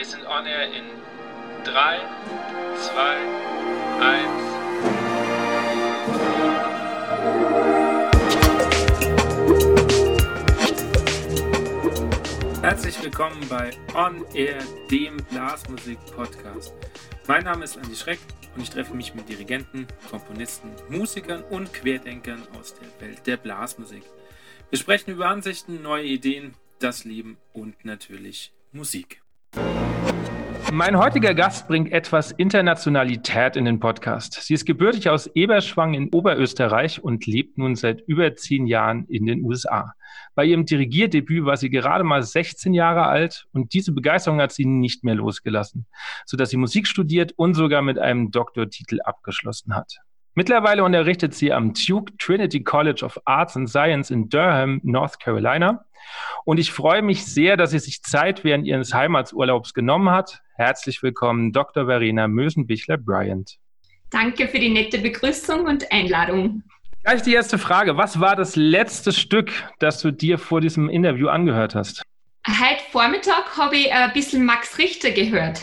Wir sind on air in 3, 2, 1. Herzlich willkommen bei On Air, dem Blasmusik-Podcast. Mein Name ist Andi Schreck und ich treffe mich mit Dirigenten, Komponisten, Musikern und Querdenkern aus der Welt der Blasmusik. Wir sprechen über Ansichten, neue Ideen, das Leben und natürlich Musik. Mein heutiger Gast bringt etwas Internationalität in den Podcast. Sie ist gebürtig aus Eberschwang in Oberösterreich und lebt nun seit über zehn Jahren in den USA. Bei ihrem Dirigierdebüt war sie gerade mal 16 Jahre alt und diese Begeisterung hat sie nicht mehr losgelassen, sodass sie Musik studiert und sogar mit einem Doktortitel abgeschlossen hat. Mittlerweile unterrichtet sie am Duke Trinity College of Arts and Science in Durham, North Carolina. Und ich freue mich sehr, dass sie sich Zeit während ihres Heimatsurlaubs genommen hat. Herzlich willkommen, Dr. Verena Mösenbichler-Bryant. Danke für die nette Begrüßung und Einladung. Gleich die erste Frage. Was war das letzte Stück, das du dir vor diesem Interview angehört hast? Heute Vormittag habe ich ein bisschen Max Richter gehört.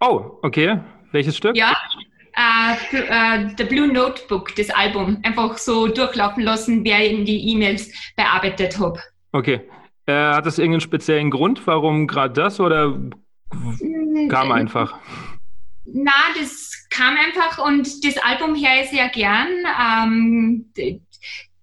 Oh, okay. Welches Stück? Ja, Uh, The Blue Notebook, das Album, einfach so durchlaufen lassen, wer in die E-Mails bearbeitet habe. Okay. Äh, hat das irgendeinen speziellen Grund, warum gerade das oder kam einfach? Na, das kam einfach und das Album her ich sehr gern. Ähm,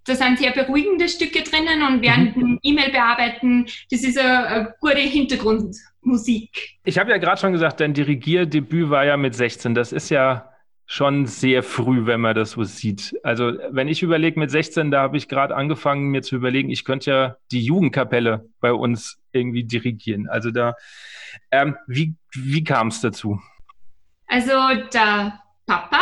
da sind sehr beruhigende Stücke drinnen und während mhm. dem E-Mail bearbeiten, das ist eine, eine gute Hintergrundmusik. Ich habe ja gerade schon gesagt, dein Dirigierdebüt war ja mit 16. Das ist ja schon sehr früh, wenn man das so sieht. Also wenn ich überlege, mit 16, da habe ich gerade angefangen, mir zu überlegen, ich könnte ja die Jugendkapelle bei uns irgendwie dirigieren. Also da, ähm, wie, wie kam es dazu? Also der Papa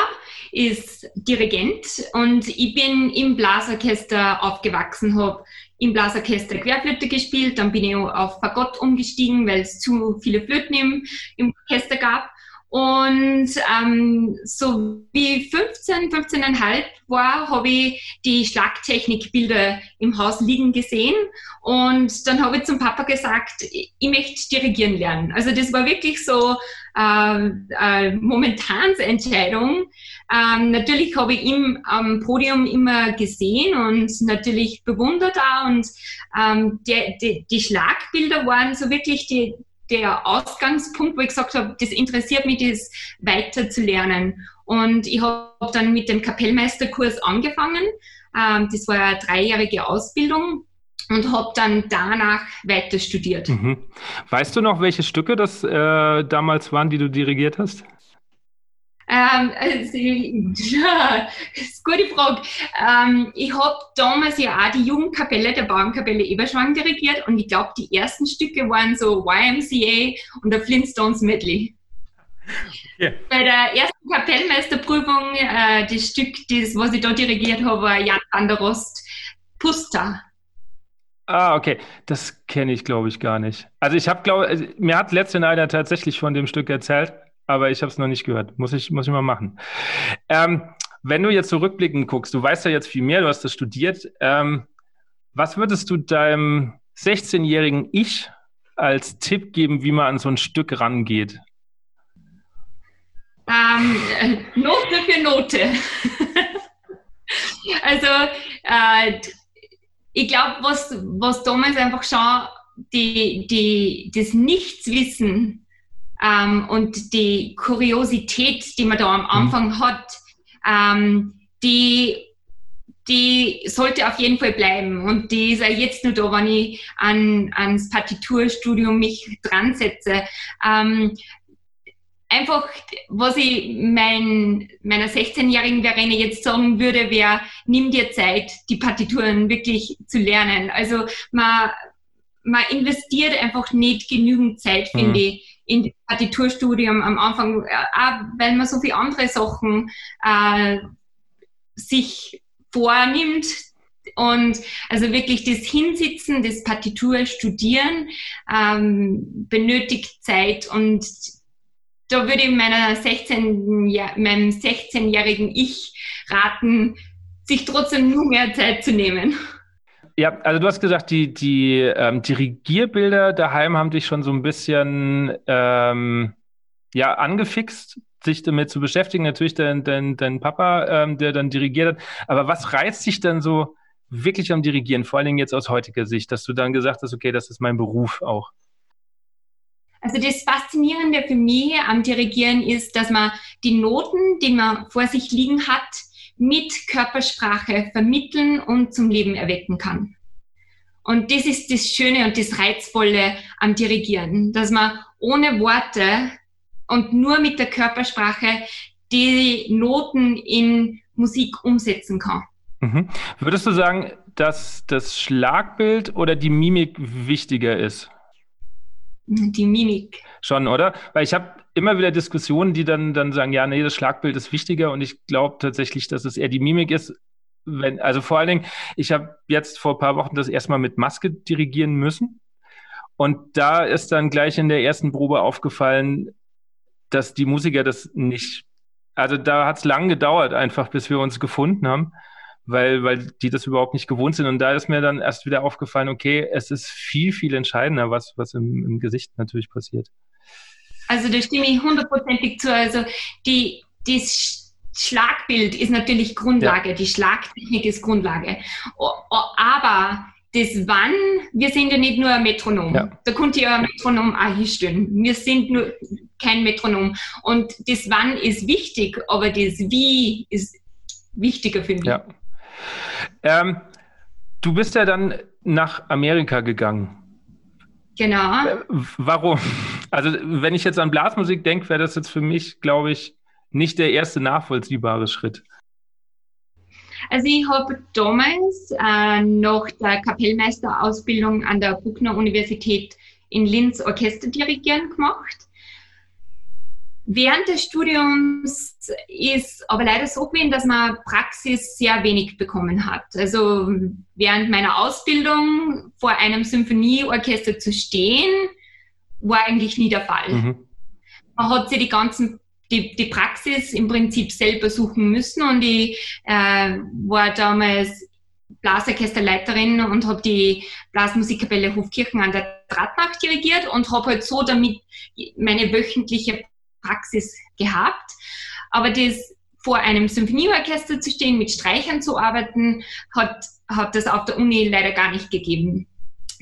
ist Dirigent und ich bin im Blasorchester aufgewachsen, habe im Blasorchester Querflöte gespielt, dann bin ich auf Fagott umgestiegen, weil es zu viele Flöten im, im Orchester gab und ähm, so wie 15, 15,5 war, habe ich die Schlagtechnikbilder im Haus liegen gesehen. Und dann habe ich zum Papa gesagt, ich möchte dirigieren lernen. Also das war wirklich so äh, äh, momentans Entscheidung. Ähm, natürlich habe ich ihn am Podium immer gesehen und natürlich bewundert auch. Und ähm, die, die, die Schlagbilder waren so wirklich die, der Ausgangspunkt, wo ich gesagt habe, das interessiert mich, das weiter zu lernen. Und ich habe dann mit dem Kapellmeisterkurs angefangen. Ähm, das war eine dreijährige Ausbildung und habe dann danach weiter studiert. Mhm. Weißt du noch, welche Stücke das äh, damals waren, die du dirigiert hast? Ähm, also, ja, das ist eine gute Frage. Ähm, ich habe damals ja auch die Jugendkapelle der Bauernkapelle Eberschwang dirigiert und ich glaube, die ersten Stücke waren so YMCA und der Flintstones Medley. Ja. Bei der ersten Kapellmeisterprüfung, äh, das Stück, das, was ich da dirigiert habe, war Jan van der Rost, Pusta. Ah, okay. Das kenne ich, glaube ich, gar nicht. Also ich habe, glaube also, mir hat letztens einer tatsächlich von dem Stück erzählt aber ich habe es noch nicht gehört. Muss ich, muss ich mal machen. Ähm, wenn du jetzt zurückblickend guckst, du weißt ja jetzt viel mehr, du hast das studiert. Ähm, was würdest du deinem 16-jährigen Ich als Tipp geben, wie man an so ein Stück rangeht? Ähm, äh, Note für Note. also äh, ich glaube, was, was damals einfach schon die, die, das Nichtswissen ähm, und die Kuriosität, die man da am mhm. Anfang mhm. hat, ähm, die, die sollte auf jeden Fall bleiben. Und die ist ja jetzt nur da, wenn ich an, ans Partiturstudium mich dran setze. Ähm, einfach, was ich mein, meiner 16-jährigen Verena jetzt sagen würde, wäre, nimm dir Zeit, die Partituren wirklich zu lernen. Also man, man investiert einfach nicht genügend Zeit, finde mhm. ich, in Partiturstudium am Anfang, äh, auch weil man so viele andere Sachen äh, sich vornimmt. Und also wirklich das Hinsitzen, das Partitur studieren, ähm, benötigt Zeit. Und da würde ich meiner 16, meinem 16-jährigen Ich raten, sich trotzdem nur mehr Zeit zu nehmen. Ja, also du hast gesagt, die, die ähm, Dirigierbilder daheim haben dich schon so ein bisschen ähm, ja, angefixt, sich damit zu beschäftigen. Natürlich dein, dein, dein Papa, ähm, der dann dirigiert hat. Aber was reizt dich dann so wirklich am Dirigieren, vor allen Dingen jetzt aus heutiger Sicht, dass du dann gesagt hast, okay, das ist mein Beruf auch? Also das Faszinierende für mich am Dirigieren ist, dass man die Noten, die man vor sich liegen hat, mit Körpersprache vermitteln und zum Leben erwecken kann. Und das ist das Schöne und das Reizvolle am Dirigieren, dass man ohne Worte und nur mit der Körpersprache die Noten in Musik umsetzen kann. Mhm. Würdest du sagen, dass das Schlagbild oder die Mimik wichtiger ist? Die Mimik. Schon, oder? Weil ich habe immer wieder Diskussionen, die dann, dann sagen, ja, nee, das Schlagbild ist wichtiger und ich glaube tatsächlich, dass es eher die Mimik ist. Wenn, also vor allen Dingen, ich habe jetzt vor ein paar Wochen das erstmal mit Maske dirigieren müssen. Und da ist dann gleich in der ersten Probe aufgefallen, dass die Musiker das nicht, also da hat es lang gedauert, einfach bis wir uns gefunden haben, weil, weil die das überhaupt nicht gewohnt sind. Und da ist mir dann erst wieder aufgefallen, okay, es ist viel, viel entscheidender, was, was im, im Gesicht natürlich passiert. Also da stimme ich hundertprozentig zu. Also die, das Schlagbild ist natürlich Grundlage, ja. die Schlagtechnik ist Grundlage. Aber das Wann, wir sind ja nicht nur ein Metronom. Ja. Da konnte ja ein Metronom auch hinstellen. Wir sind nur kein Metronom. Und das Wann ist wichtig, aber das Wie ist wichtiger für mich. Ja. Ähm, du bist ja dann nach Amerika gegangen. Genau. Äh, warum? Also, wenn ich jetzt an Blasmusik denke, wäre das jetzt für mich, glaube ich, nicht der erste nachvollziehbare Schritt. Also ich habe damals äh, nach der Kapellmeisterausbildung an der Bruckner Universität in Linz Orchesterdirigieren gemacht. Während des Studiums ist aber leider so gewesen, dass man Praxis sehr wenig bekommen hat. Also während meiner Ausbildung vor einem Symphonieorchester zu stehen, war eigentlich nie der Fall. Mhm. Man hat sich die ganzen die, die Praxis im Prinzip selber suchen müssen und ich äh, war damals Blasorchesterleiterin und habe die Blasmusikkapelle Hofkirchen an der Drahtnacht dirigiert und habe halt so damit meine wöchentliche Praxis gehabt. Aber das vor einem Symphonieorchester zu stehen, mit Streichern zu arbeiten, hat, hat das auf der Uni leider gar nicht gegeben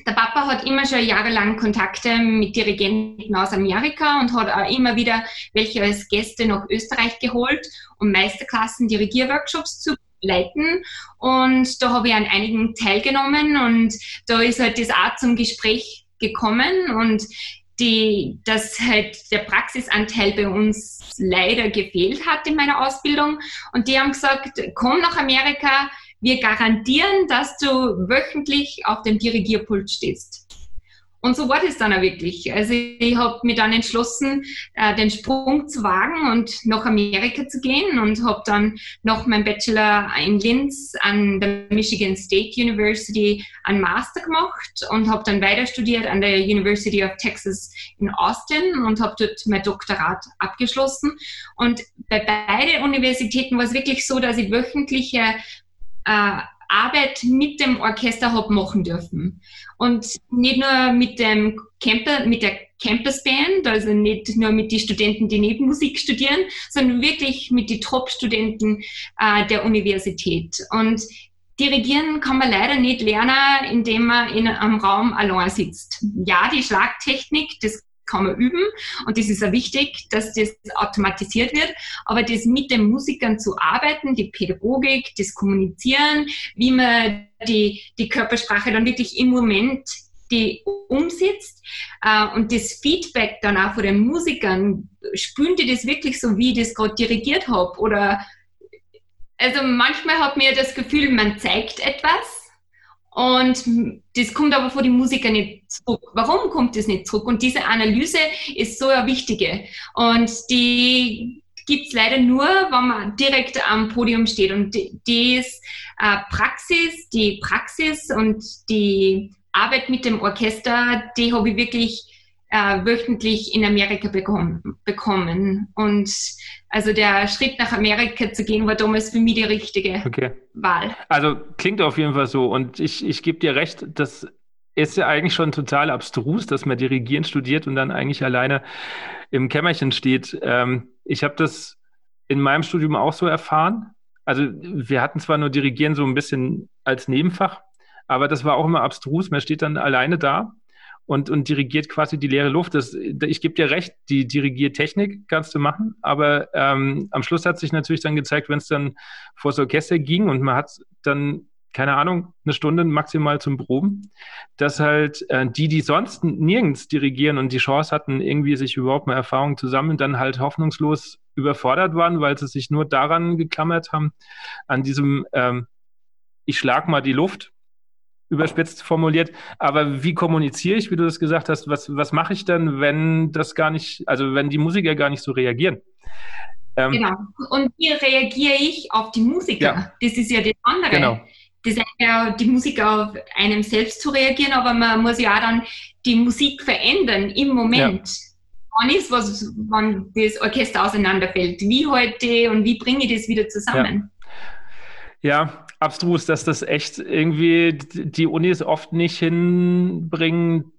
der Papa hat immer schon jahrelang Kontakte mit Dirigenten aus Amerika und hat auch immer wieder welche als Gäste nach Österreich geholt, um Meisterklassen, Dirigierworkshops zu leiten. Und da habe ich an einigen teilgenommen und da ist halt das auch zum Gespräch gekommen und die, dass halt der Praxisanteil bei uns leider gefehlt hat in meiner Ausbildung. Und die haben gesagt, komm nach Amerika, wir garantieren, dass du wöchentlich auf dem Dirigierpult stehst. Und so war das dann auch wirklich. Also ich habe mich dann entschlossen, äh, den Sprung zu wagen und nach Amerika zu gehen und habe dann noch meinen Bachelor in Linz an der Michigan State University einen Master gemacht und habe dann weiter studiert an der University of Texas in Austin und habe dort mein Doktorat abgeschlossen. Und bei beiden Universitäten war es wirklich so, dass ich wöchentliche äh, Arbeit mit dem Orchester habe machen dürfen. Und nicht nur mit dem Camper, mit der Campus Band, also nicht nur mit den Studenten, die Nebenmusik studieren, sondern wirklich mit den Top-Studenten äh, der Universität. Und Dirigieren kann man leider nicht lernen, indem man in einem Raum allein sitzt. Ja, die Schlagtechnik, das kann man üben und das ist auch wichtig, dass das automatisiert wird. Aber das mit den Musikern zu arbeiten, die Pädagogik, das Kommunizieren, wie man die, die Körpersprache dann wirklich im Moment die umsetzt äh, und das Feedback dann auch von den Musikern, spüren die das wirklich so, wie ich das gerade dirigiert habe? Oder also manchmal hat mir das Gefühl, man zeigt etwas und das kommt aber vor die Musiker nicht zurück. Warum kommt das nicht zurück? Und diese Analyse ist so eine wichtige. Und die gibt es leider nur, wenn man direkt am Podium steht. Und die, die ist äh, Praxis, die Praxis und die Arbeit mit dem Orchester, die habe ich wirklich äh, wöchentlich in Amerika bekommen, bekommen. Und also der Schritt nach Amerika zu gehen, war damals für mich der richtige. Okay. Wahl. Also klingt auf jeden Fall so. Und ich, ich gebe dir recht, das ist ja eigentlich schon total abstrus, dass man Dirigieren studiert und dann eigentlich alleine im Kämmerchen steht. Ähm, ich habe das in meinem Studium auch so erfahren. Also wir hatten zwar nur Dirigieren so ein bisschen als Nebenfach, aber das war auch immer abstrus. Man steht dann alleine da und, und dirigiert quasi die leere Luft. Das, ich gebe dir recht, die Dirigiertechnik kannst du machen, aber ähm, am Schluss hat sich natürlich dann gezeigt, wenn es dann vor das Orchester ging und man hat dann keine Ahnung, eine Stunde maximal zum Proben, dass halt äh, die, die sonst nirgends dirigieren und die Chance hatten, irgendwie sich überhaupt mal Erfahrungen zu sammeln, dann halt hoffnungslos überfordert waren, weil sie sich nur daran geklammert haben, an diesem ähm, ich schlag mal die Luft überspitzt formuliert. Aber wie kommuniziere ich, wie du das gesagt hast? Was, was mache ich dann, wenn das gar nicht, also wenn die Musiker gar nicht so reagieren? Ähm, genau. Und wie reagiere ich auf die Musiker? Ja. Das ist ja das andere. Genau. Das ist ja die Musik auf einem selbst zu reagieren, aber man muss ja auch dann die Musik verändern im Moment. Ja. Wann ist was, wann das Orchester auseinanderfällt? Wie heute und wie bringe ich das wieder zusammen? Ja. Ja abstrus, dass das echt irgendwie die Unis oft nicht hinbringen,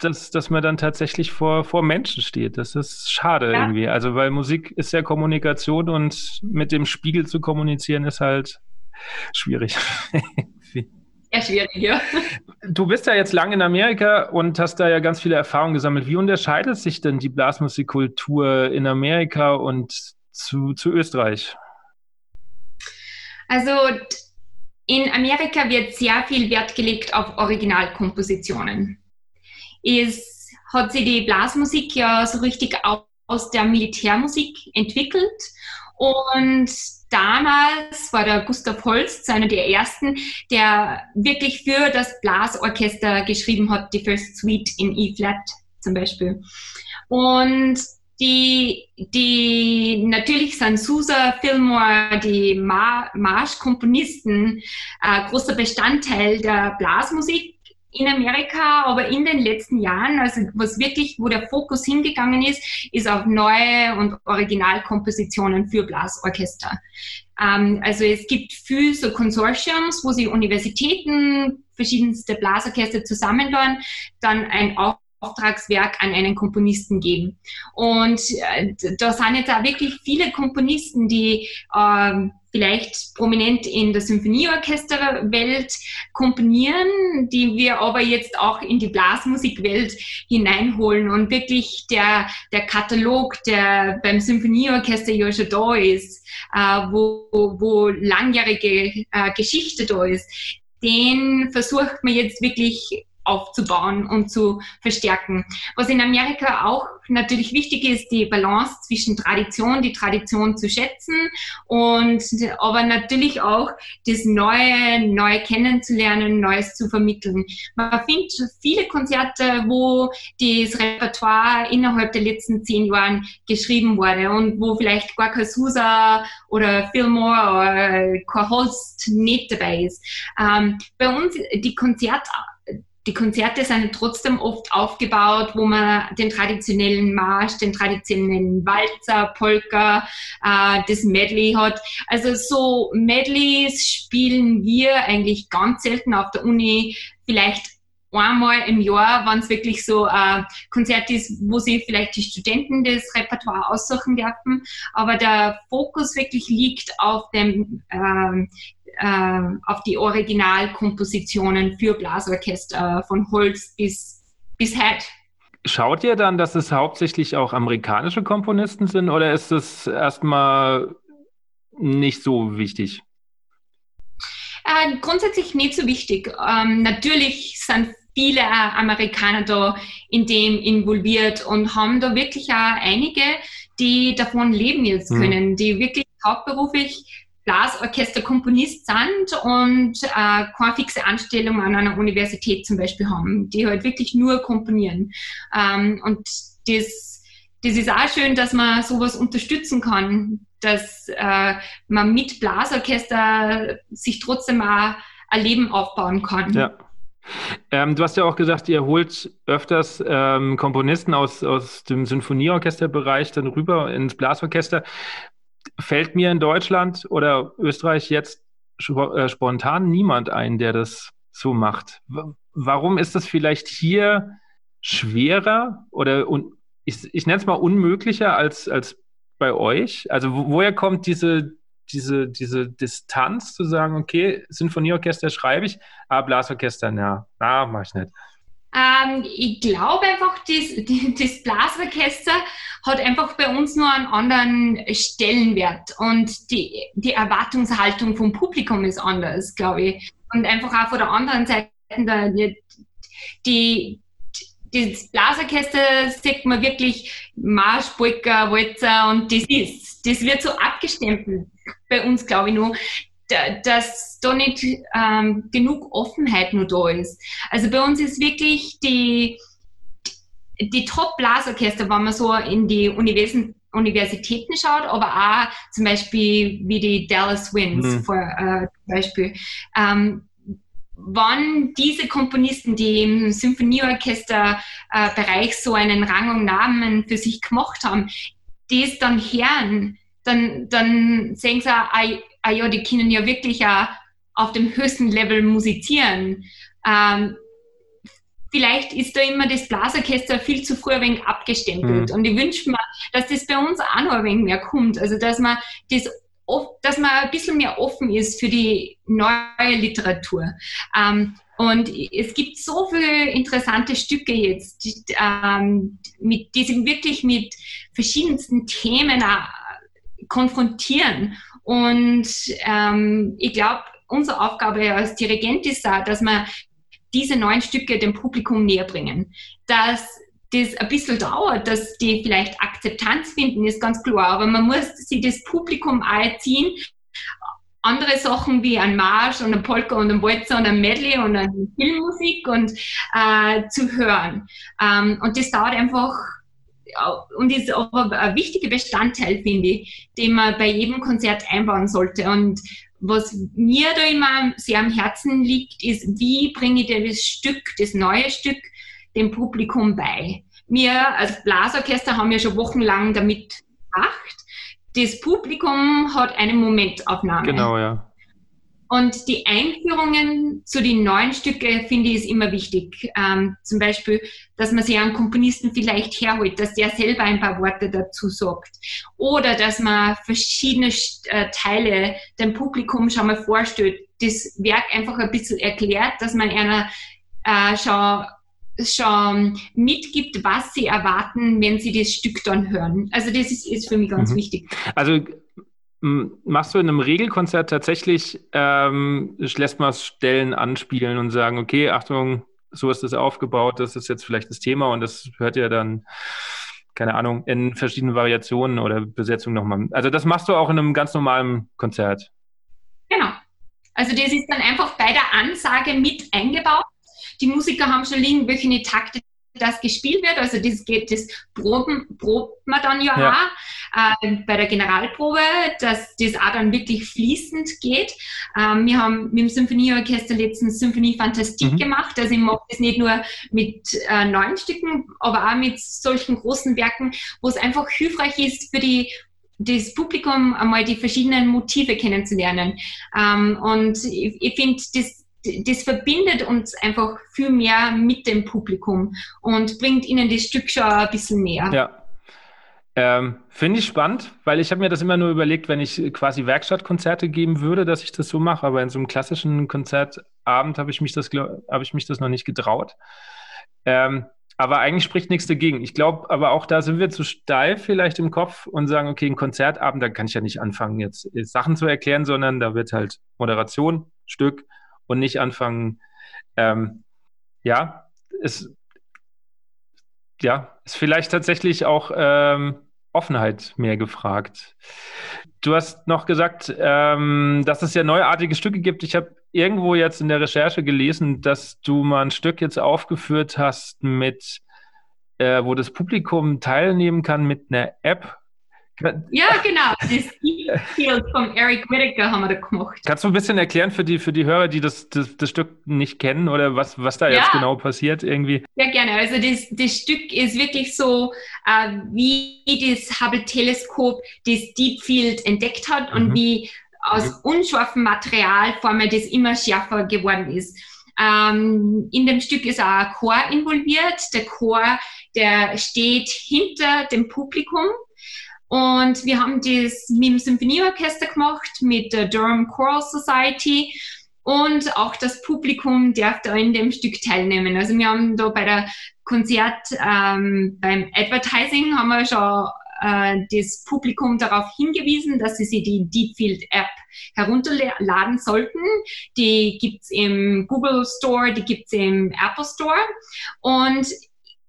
dass, dass man dann tatsächlich vor, vor Menschen steht. Das ist schade ja. irgendwie. Also, weil Musik ist ja Kommunikation und mit dem Spiegel zu kommunizieren ist halt schwierig. Sehr schwierig, ja. Du bist ja jetzt lang in Amerika und hast da ja ganz viele Erfahrungen gesammelt. Wie unterscheidet sich denn die Blasmusikkultur in Amerika und zu, zu Österreich? Also in Amerika wird sehr viel Wert gelegt auf Originalkompositionen. Es hat sich die Blasmusik ja so richtig aus der Militärmusik entwickelt und damals war der Gustav Holst einer der ersten, der wirklich für das Blasorchester geschrieben hat, die First Suite in E-Flat zum Beispiel. Und die, die natürlich sind Sousa, Fillmore, die Marschkomponisten, äh, großer Bestandteil der Blasmusik in Amerika, aber in den letzten Jahren, also was wirklich, wo der Fokus hingegangen ist, ist auf neue und Originalkompositionen für Blasorchester. Ähm, also es gibt viel so Konsortiums, wo sie Universitäten, verschiedenste Blasorchester zusammentun, dann ein Auftragswerk an einen Komponisten geben. Und äh, da sind jetzt auch wirklich viele Komponisten, die äh, vielleicht prominent in der Symphonieorchesterwelt komponieren, die wir aber jetzt auch in die Blasmusikwelt hineinholen und wirklich der, der Katalog, der beim Symphonieorchester ja schon da ist, äh, wo, wo langjährige äh, Geschichte da ist, den versucht man jetzt wirklich aufzubauen und zu verstärken. Was in Amerika auch natürlich wichtig ist, die Balance zwischen Tradition, die Tradition zu schätzen und aber natürlich auch das Neue, neu kennenzulernen, Neues zu vermitteln. Man findet viele Konzerte, wo das Repertoire innerhalb der letzten zehn Jahren geschrieben wurde und wo vielleicht Sousa oder Fillmore oder kein Holst nicht dabei ist. Ähm, bei uns die Konzerte die Konzerte sind trotzdem oft aufgebaut, wo man den traditionellen Marsch, den traditionellen Walzer, Polka, äh, das Medley hat. Also so Medleys spielen wir eigentlich ganz selten auf der Uni, vielleicht einmal im Jahr, wenn es wirklich so ein Konzert ist, wo sich vielleicht die Studenten das Repertoire aussuchen dürfen. Aber der Fokus wirklich liegt auf dem ähm, äh, auf die Originalkompositionen für Blasorchester von Holz bis, bis Head. Schaut ihr dann, dass es hauptsächlich auch amerikanische Komponisten sind oder ist das erstmal nicht so wichtig? Äh, grundsätzlich nicht so wichtig. Ähm, natürlich sind viele Amerikaner da in dem involviert und haben da wirklich auch einige, die davon leben jetzt hm. können, mhm. die wirklich hauptberuflich Blasorchesterkomponist sind und äh, keine fixe Anstellung an einer Universität zum Beispiel haben, die halt wirklich nur komponieren. Ähm, und das, das ist auch schön, dass man sowas unterstützen kann, dass äh, man mit Blasorchester sich trotzdem auch ein Leben aufbauen kann. Ja. Ähm, du hast ja auch gesagt, ihr holt öfters ähm, Komponisten aus, aus dem Sinfonieorchesterbereich dann rüber ins Blasorchester fällt mir in Deutschland oder Österreich jetzt äh, spontan niemand ein, der das so macht. Warum ist das vielleicht hier schwerer oder un ich, ich nenne es mal unmöglicher als, als bei euch? Also wo, woher kommt diese, diese, diese Distanz zu sagen, okay, Sinfonieorchester schreibe ich, aber Blasorchester, na, na, mach ich nicht. Ähm, ich glaube einfach, das, das Blasorchester hat einfach bei uns nur einen anderen Stellenwert und die, die Erwartungshaltung vom Publikum ist anders, glaube ich. Und einfach auch von der anderen Seite, die, das Blasorchester sieht man wirklich Marsch, Polka, Walzer und das ist. Das wird so abgestempelt bei uns, glaube ich, nur, dass da nicht ähm, genug Offenheit nur da ist. Also bei uns ist wirklich die, die Top-Blasorchester, wenn man so in die Universitäten Universitäten schaut, aber auch zum Beispiel wie die Dallas Winds, mhm. vor, äh, zum Beispiel. Ähm, wann diese Komponisten, die im Symphonieorchester-Bereich so einen Rang und Namen für sich gemacht haben, die es dann hören, dann, dann sehen sie, ah, ah ja, die können ja wirklich auch auf dem höchsten Level musizieren. Ähm, vielleicht ist da immer das Blasorchester viel zu früh ein wenig abgestempelt. Mhm. Und ich wünsche mir, dass das bei uns auch noch ein wenig mehr kommt. Also, dass man das dass man ein bisschen mehr offen ist für die neue Literatur. Ähm, und es gibt so viele interessante Stücke jetzt, die, ähm, mit, die sich wirklich mit verschiedensten Themen äh, konfrontieren. Und ähm, ich glaube, unsere Aufgabe als Dirigent ist da, dass wir diese neuen Stücke dem Publikum näher bringen. Dass das ein bisschen dauert, dass die vielleicht Akzeptanz finden, ist ganz klar. Aber man muss sich das Publikum einziehen. Andere Sachen wie ein Marsch und ein Polka und ein Walzer und ein Medley und eine Filmmusik und äh, zu hören. Ähm, und das dauert einfach und ist aber ein wichtiger Bestandteil, finde ich, den man bei jedem Konzert einbauen sollte. Und was mir da immer sehr am Herzen liegt, ist, wie bringe ich das Stück, das neue Stück, dem Publikum bei. Wir als Blasorchester haben ja schon wochenlang damit gemacht. Das Publikum hat eine Momentaufnahme. Genau, ja. Und die Einführungen zu den neuen Stücken finde ich ist immer wichtig. Ähm, zum Beispiel, dass man sich einen Komponisten vielleicht herholt, dass der selber ein paar Worte dazu sagt. Oder dass man verschiedene äh, Teile dem Publikum schon mal vorstellt, das Werk einfach ein bisschen erklärt, dass man einer äh, schon schon mitgibt, was sie erwarten, wenn sie das Stück dann hören. Also das ist, ist für mich ganz mhm. wichtig. Also machst du in einem Regelkonzert tatsächlich, ähm, lässt man Stellen anspielen und sagen, okay, Achtung, so ist das aufgebaut, das ist jetzt vielleicht das Thema und das hört ja dann, keine Ahnung, in verschiedenen Variationen oder Besetzungen nochmal. Also das machst du auch in einem ganz normalen Konzert. Genau. Also das ist dann einfach bei der Ansage mit eingebaut. Die Musiker haben schon liegen, welche Takte das gespielt wird. Also das geht, das proben, probt man dann ja, ja. auch äh, bei der Generalprobe, dass das auch dann wirklich fließend geht. Ähm, wir haben mit dem Symphonieorchester letztens Symphonie Fantastik mhm. gemacht. Also ich mache das nicht nur mit äh, neuen Stücken, aber auch mit solchen großen Werken, wo es einfach hilfreich ist für die das Publikum einmal die verschiedenen Motive kennenzulernen. Ähm, und ich, ich finde, das das verbindet uns einfach viel mehr mit dem Publikum und bringt ihnen das Stück schon ein bisschen näher. Ja. Ähm, Finde ich spannend, weil ich habe mir das immer nur überlegt, wenn ich quasi Werkstattkonzerte geben würde, dass ich das so mache, aber in so einem klassischen Konzertabend habe ich mich das habe ich mich das noch nicht getraut. Ähm, aber eigentlich spricht nichts dagegen. Ich glaube, aber auch da sind wir zu steif vielleicht im Kopf und sagen, okay, ein Konzertabend, da kann ich ja nicht anfangen, jetzt Sachen zu erklären, sondern da wird halt Moderation, Stück, und nicht anfangen, ähm, ja, ist, ja, ist vielleicht tatsächlich auch ähm, Offenheit mehr gefragt. Du hast noch gesagt, ähm, dass es ja neuartige Stücke gibt. Ich habe irgendwo jetzt in der Recherche gelesen, dass du mal ein Stück jetzt aufgeführt hast mit, äh, wo das Publikum teilnehmen kann mit einer App, ja, genau. Das Field von Eric Whittaker haben wir da gemacht. Kannst du ein bisschen erklären für die, für die Hörer, die das, das, das Stück nicht kennen oder was, was da ja. jetzt genau passiert irgendwie? Ja, gerne. Also das, das Stück ist wirklich so, äh, wie das Hubble-Teleskop das Deep Field entdeckt hat mhm. und wie aus mhm. unscharfem Material, vor allem das immer schärfer geworden ist. Ähm, in dem Stück ist auch ein Chor involviert. Der Chor, der steht hinter dem Publikum. Und wir haben das mit dem Symphonieorchester gemacht, mit der Durham Choral Society. Und auch das Publikum darf da in dem Stück teilnehmen. Also wir haben da bei der Konzert, ähm, beim Advertising haben wir schon äh, das Publikum darauf hingewiesen, dass sie sich die Deepfield App herunterladen sollten. Die gibt's im Google Store, die gibt's im Apple Store. Und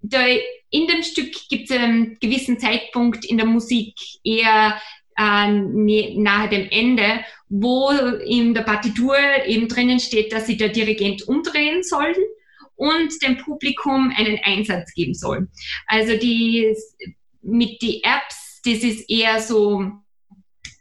da, in dem Stück gibt es einen gewissen Zeitpunkt in der Musik eher äh, nahe dem Ende, wo in der Partitur eben drinnen steht, dass sie der Dirigent umdrehen sollen und dem Publikum einen Einsatz geben soll. Also die mit die Apps, das ist eher so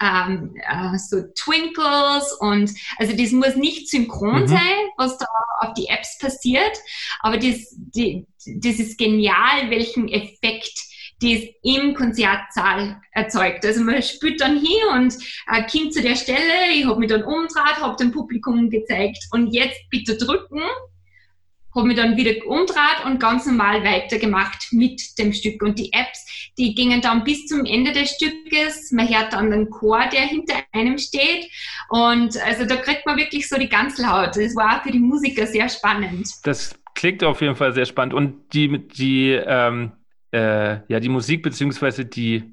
ähm, äh, so Twinkles und also das muss nicht synchron mhm. sein, was da auf die Apps passiert, aber das, die, das ist genial, welchen Effekt das im Konzertsaal erzeugt. Also man spürt dann hier und äh, kommt zu der Stelle, ich habe mich dann umgedreht, habe dem Publikum gezeigt. Und jetzt bitte drücken habe mich dann wieder umdreht und ganz normal weitergemacht mit dem Stück. Und die Apps, die gingen dann bis zum Ende des Stückes. Man hört dann den Chor, der hinter einem steht. Und also da kriegt man wirklich so die Ganzlaut. Das war auch für die Musiker sehr spannend. Das klingt auf jeden Fall sehr spannend. Und die, die, ähm, äh, ja, die Musik bzw. die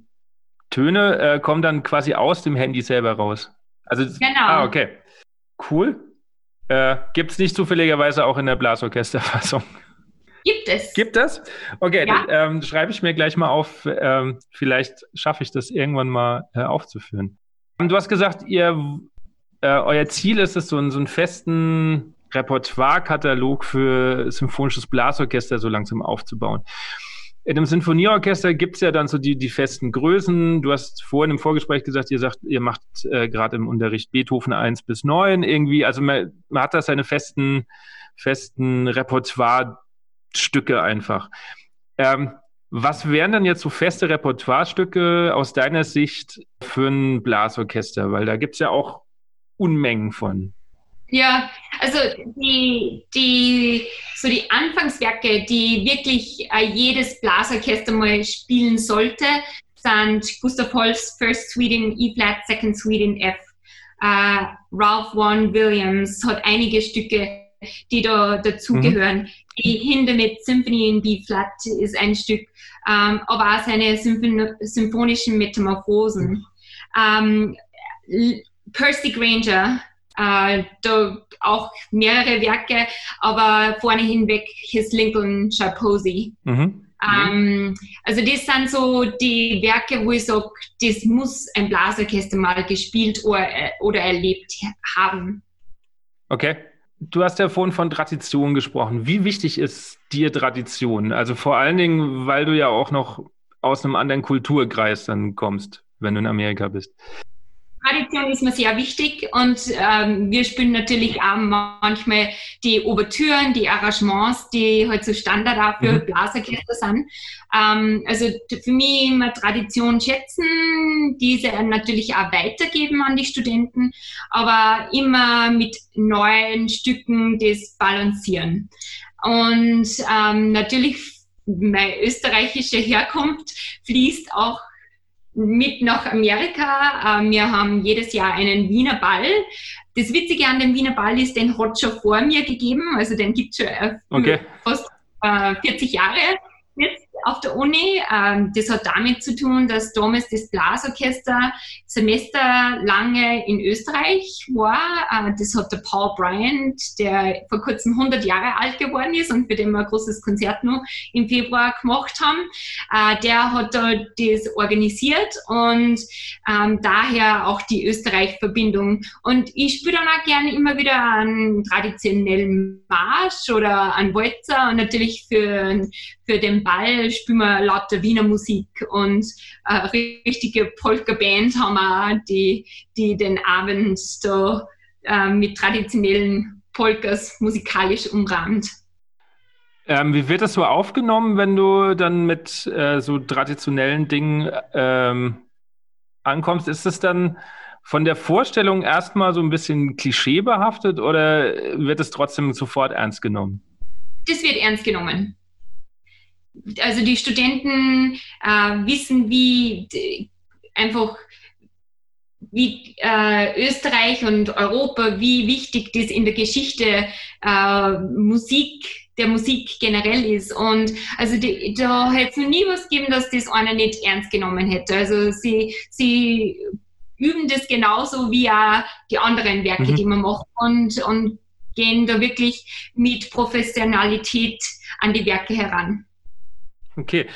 Töne äh, kommen dann quasi aus dem Handy selber raus. Also, genau. Ah, okay. Cool. Äh, Gibt es nicht zufälligerweise auch in der Blasorchesterfassung? Gibt es. Gibt es? Okay, ja. dann ähm, schreibe ich mir gleich mal auf. Ähm, vielleicht schaffe ich das irgendwann mal äh, aufzuführen. Du hast gesagt, ihr, äh, euer Ziel ist es, so, einen, so einen festen Repertoire-Katalog für symphonisches Blasorchester so langsam aufzubauen. In einem Sinfonieorchester gibt es ja dann so die, die festen Größen. Du hast vorhin im Vorgespräch gesagt, ihr sagt, ihr macht äh, gerade im Unterricht Beethoven 1 bis 9 irgendwie. Also man, man hat da seine festen, festen Repertoire-Stücke einfach. Ähm, was wären dann jetzt so feste Repertoirestücke aus deiner Sicht für ein Blasorchester? Weil da gibt es ja auch Unmengen von. Ja, also die, die, so die Anfangswerke, die wirklich äh, jedes Blasorchester mal spielen sollte, sind Gustav Holst First Suite in E-Flat, Second Suite in F. Äh, Ralph Vaughan Williams hat einige Stücke, die da dazugehören. Mhm. Die Hindemith Symphony in B-Flat ist ein Stück, ähm, aber auch seine Symphon symphonischen Metamorphosen. Mhm. Ähm, Percy Granger äh, da auch mehrere Werke, aber vorne hinweg His Lincolnshire Posey. Mhm. Ähm, also das sind so die Werke, wo ich sage, das muss ein Blasorchester mal gespielt oder, oder erlebt haben. Okay. Du hast ja vorhin von Tradition gesprochen. Wie wichtig ist dir Tradition? Also vor allen Dingen, weil du ja auch noch aus einem anderen Kulturkreis dann kommst, wenn du in Amerika bist. Tradition ist mir sehr wichtig und ähm, wir spielen natürlich auch manchmal die Ouvertüren, die Arrangements, die halt so Standard auch für mhm. Blasorchester sind. Ähm, also für mich immer Tradition schätzen, diese natürlich auch weitergeben an die Studenten, aber immer mit neuen Stücken das balancieren. Und ähm, natürlich meine österreichische Herkunft fließt auch mit nach Amerika. Ähm, wir haben jedes Jahr einen Wiener Ball. Das Witzige an dem Wiener Ball ist, den hat schon vor mir gegeben. Also den gibt es schon äh, okay. fast 40 äh, Jahre jetzt auf der Uni. Ähm, das hat damit zu tun, dass damals das Blasorchester semesterlange in Österreich war. Äh, das hat der Paul Bryant, der vor kurzem 100 Jahre alt geworden ist und für den wir ein großes Konzert noch im Februar gemacht haben. Äh, der hat da das organisiert und ähm, daher auch die Österreich-Verbindung. Und ich spiele dann auch gerne immer wieder einen traditionellen Marsch oder einen Walzer und natürlich für, für den Ball spielen wir lauter Wiener Musik und äh, richtige Polka-Band haben wir, die, die den Abend da äh, mit traditionellen Polkas musikalisch umrahmt. Ähm, wie wird das so aufgenommen, wenn du dann mit äh, so traditionellen Dingen ähm, ankommst? Ist es dann von der Vorstellung erstmal so ein bisschen klischeebehaftet oder wird es trotzdem sofort ernst genommen? Das wird ernst genommen. Also die Studenten äh, wissen, wie einfach wie äh, Österreich und Europa, wie wichtig das in der Geschichte äh, Musik, der Musik generell ist. Und also die, da hätte es noch nie was gegeben, dass das einer nicht ernst genommen hätte. Also sie, sie üben das genauso wie auch die anderen Werke, mhm. die man macht und, und gehen da wirklich mit Professionalität an die Werke heran. Okay.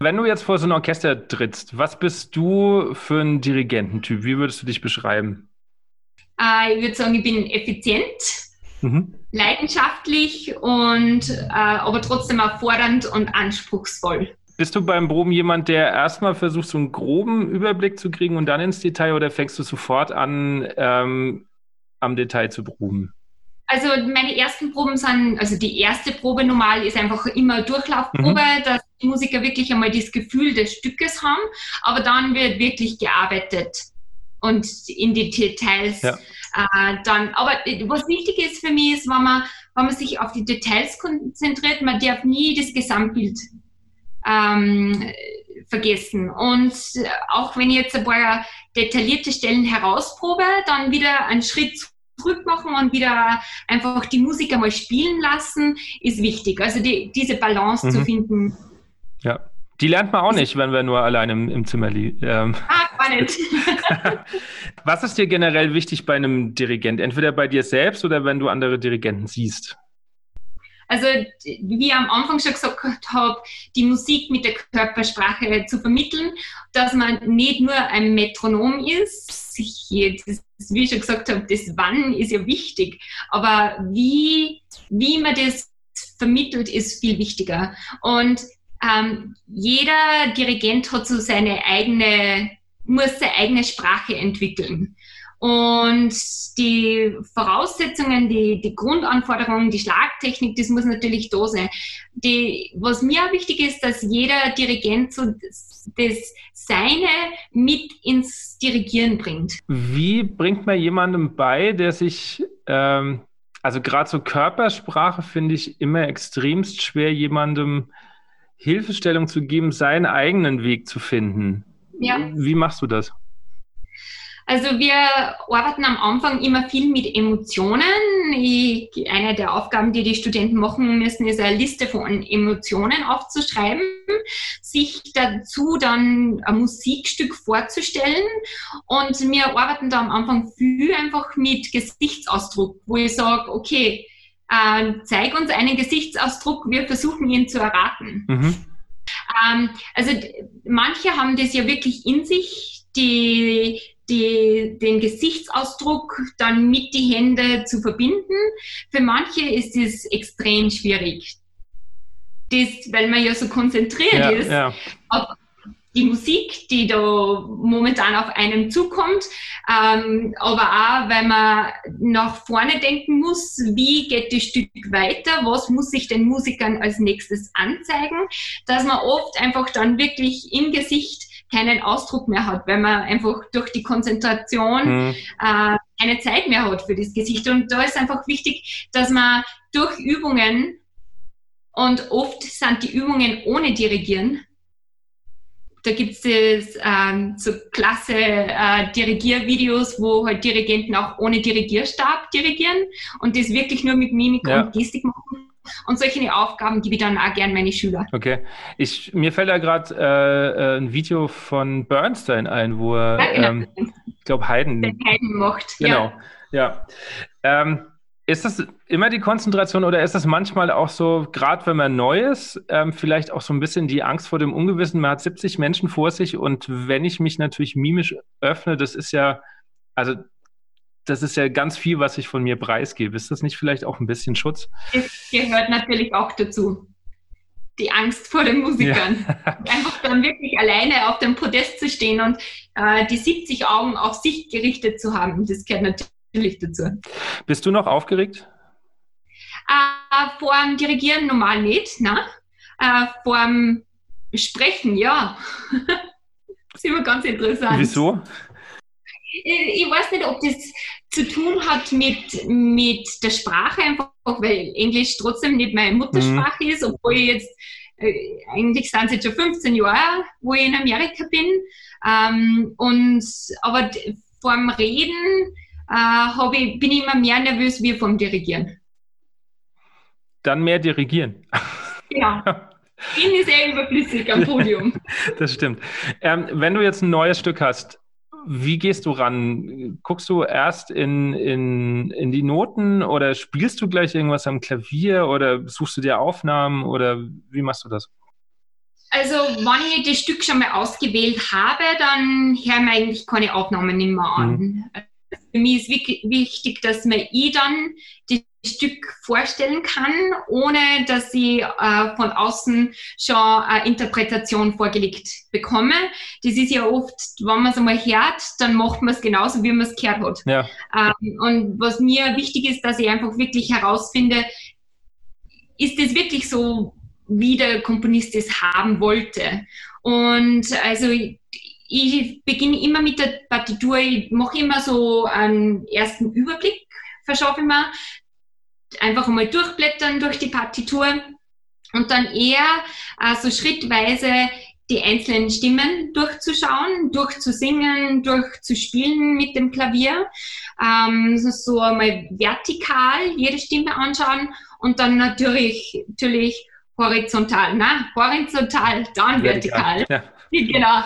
Wenn du jetzt vor so ein Orchester trittst, was bist du für ein Dirigententyp? Wie würdest du dich beschreiben? Äh, ich würde sagen, ich bin effizient, mhm. leidenschaftlich und äh, aber trotzdem auch fordernd und anspruchsvoll. Bist du beim Proben jemand, der erstmal versucht, so einen groben Überblick zu kriegen und dann ins Detail oder fängst du sofort an, ähm, am Detail zu proben? Also meine ersten Proben sind, also die erste Probe normal ist einfach immer Durchlaufprobe, mhm. dass die Musiker wirklich einmal das Gefühl des Stückes haben, aber dann wird wirklich gearbeitet und in die Details ja. äh, dann. Aber was wichtig ist für mich ist, wenn man, wenn man sich auf die Details konzentriert, man darf nie das Gesamtbild ähm, vergessen. Und auch wenn ich jetzt ein paar detaillierte Stellen herausprobe, dann wieder einen Schritt zurück machen und wieder einfach die Musiker mal spielen lassen, ist wichtig. Also die, diese Balance mhm. zu finden. Ja. Die lernt man auch nicht, wenn wir nur allein im, im Zimmer liegen. Ähm. Ah, nicht. Was ist dir generell wichtig bei einem Dirigent? Entweder bei dir selbst oder wenn du andere Dirigenten siehst? Also, wie ich am Anfang schon gesagt habe, die Musik mit der Körpersprache zu vermitteln, dass man nicht nur ein Metronom ist, das, wie ich schon gesagt habe, das Wann ist ja wichtig, aber wie, wie man das vermittelt, ist viel wichtiger. Und ähm, jeder Dirigent hat so seine eigene, muss seine eigene Sprache entwickeln. Und die Voraussetzungen, die, die Grundanforderungen, die Schlagtechnik, das muss natürlich da sein. Die, was mir auch wichtig ist, dass jeder Dirigent so das, das Seine mit ins Dirigieren bringt. Wie bringt man jemandem bei, der sich, ähm, also gerade so Körpersprache finde ich immer extremst schwer, jemandem Hilfestellung zu geben, seinen eigenen Weg zu finden. Ja. Wie machst du das? Also wir arbeiten am Anfang immer viel mit Emotionen. Ich, eine der Aufgaben, die die Studenten machen müssen, ist eine Liste von Emotionen aufzuschreiben, sich dazu dann ein Musikstück vorzustellen. Und wir arbeiten da am Anfang viel einfach mit Gesichtsausdruck, wo ich sage, okay, äh, zeig uns einen Gesichtsausdruck, wir versuchen ihn zu erraten. Mhm. Ähm, also manche haben das ja wirklich in sich, die die, den Gesichtsausdruck dann mit die Hände zu verbinden. Für manche ist es extrem schwierig. Das, weil man ja so konzentriert ja, ist ja. auf die Musik, die da momentan auf einem zukommt, ähm, aber auch, weil man nach vorne denken muss, wie geht das Stück weiter, was muss sich den Musikern als nächstes anzeigen, dass man oft einfach dann wirklich im Gesicht keinen Ausdruck mehr hat, weil man einfach durch die Konzentration mhm. äh, keine Zeit mehr hat für das Gesicht. Und da ist einfach wichtig, dass man durch Übungen und oft sind die Übungen ohne Dirigieren. Da gibt es ähm, so klasse äh, Dirigiervideos, wo halt Dirigenten auch ohne Dirigierstab dirigieren und das wirklich nur mit Mimik ja. und Gestik machen. Und solche Aufgaben gebe ich dann auch gerne meine Schüler. Okay. Ich, mir fällt da gerade äh, äh, ein Video von Bernstein ein, wo er, ja, genau. ähm, ich glaube, Haydn. Haydn macht. Genau, ja. ja. Ähm, ist das immer die Konzentration oder ist das manchmal auch so, gerade wenn man neu ist, ähm, vielleicht auch so ein bisschen die Angst vor dem Ungewissen? Man hat 70 Menschen vor sich und wenn ich mich natürlich mimisch öffne, das ist ja, also das ist ja ganz viel, was ich von mir preisgebe. Ist das nicht vielleicht auch ein bisschen Schutz? Es gehört natürlich auch dazu. Die Angst vor den Musikern. Ja. Einfach dann wirklich alleine auf dem Podest zu stehen und äh, die 70 Augen auf sich gerichtet zu haben. Das gehört natürlich dazu. Bist du noch aufgeregt? Äh, vor dem Dirigieren normal nicht, ne? Äh, vor dem Sprechen, ja. das ist immer ganz interessant. Wieso? Ich weiß nicht, ob das zu tun hat mit, mit der Sprache, einfach weil Englisch trotzdem nicht meine Muttersprache mhm. ist, obwohl ich jetzt, äh, eigentlich sind es jetzt schon 15 Jahre, wo ich in Amerika bin. Ähm, und, aber vorm Reden äh, ich, bin ich immer mehr nervös wie vom Dirigieren. Dann mehr dirigieren. Ja. Bin ich sehr überflüssig am Podium. das stimmt. Ähm, wenn du jetzt ein neues Stück hast, wie gehst du ran? Guckst du erst in, in, in die Noten oder spielst du gleich irgendwas am Klavier oder suchst du dir Aufnahmen oder wie machst du das? Also, wenn ich das Stück schon mal ausgewählt habe, dann hören wir eigentlich keine Aufnahmen mehr an. Mhm. Für mich ist wichtig, dass mir ich dann das Stück vorstellen kann, ohne dass ich äh, von außen schon eine Interpretation vorgelegt bekomme. Das ist ja oft, wenn man es einmal hört, dann macht man es genauso, wie man es gehört hat. Ja. Ähm, und was mir wichtig ist, dass ich einfach wirklich herausfinde, ist es wirklich so, wie der Komponist es haben wollte. Und also ich beginne immer mit der Partitur, ich mache immer so einen ersten Überblick, verschaffe ich mir, einfach einmal durchblättern durch die Partitur und dann eher äh, so schrittweise die einzelnen Stimmen durchzuschauen, durchzusingen, durchzuspielen mit dem Klavier. Ähm, so einmal vertikal jede Stimme anschauen und dann natürlich, natürlich horizontal, na, horizontal, dann vertikal. vertikal. Ja. genau.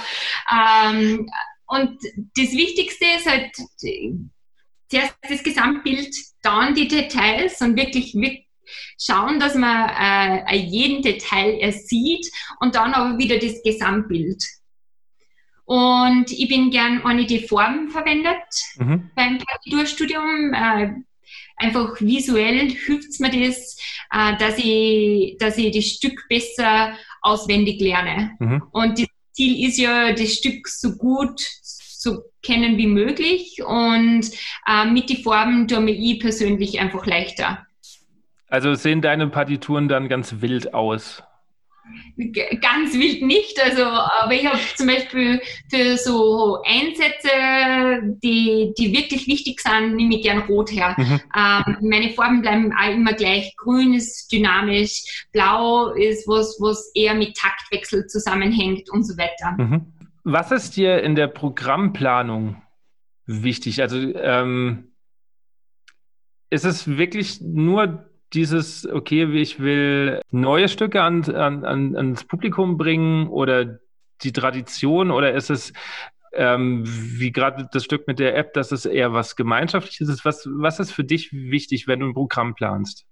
Ähm, und das Wichtigste ist halt zuerst das Gesamtbild, dann die Details und wirklich, wirklich schauen, dass man äh, jeden Detail sieht und dann aber wieder das Gesamtbild. Und ich bin gern eine die Formen verwendet mhm. beim Partiturstudium. Äh, einfach visuell hilft es mir das, äh, dass, ich, dass ich das Stück besser auswendig lerne. Mhm. Und das Ziel ist ja, das Stück so gut zu kennen wie möglich und äh, mit den Farben tue mir ich persönlich einfach leichter. Also sehen deine Partituren dann ganz wild aus? Ganz wild nicht, also aber ich habe zum Beispiel für so Einsätze, die, die wirklich wichtig sind, nehme ich gern rot her. Mhm. Ähm, meine Farben bleiben auch immer gleich. Grün ist dynamisch, blau ist was, was eher mit Taktwechsel zusammenhängt und so weiter. Mhm. Was ist dir in der Programmplanung wichtig? Also ähm, ist es wirklich nur dieses, okay, ich will neue Stücke an, an, ans Publikum bringen oder die Tradition oder ist es ähm, wie gerade das Stück mit der App, dass es eher was Gemeinschaftliches ist? Was, was ist für dich wichtig, wenn du ein Programm planst?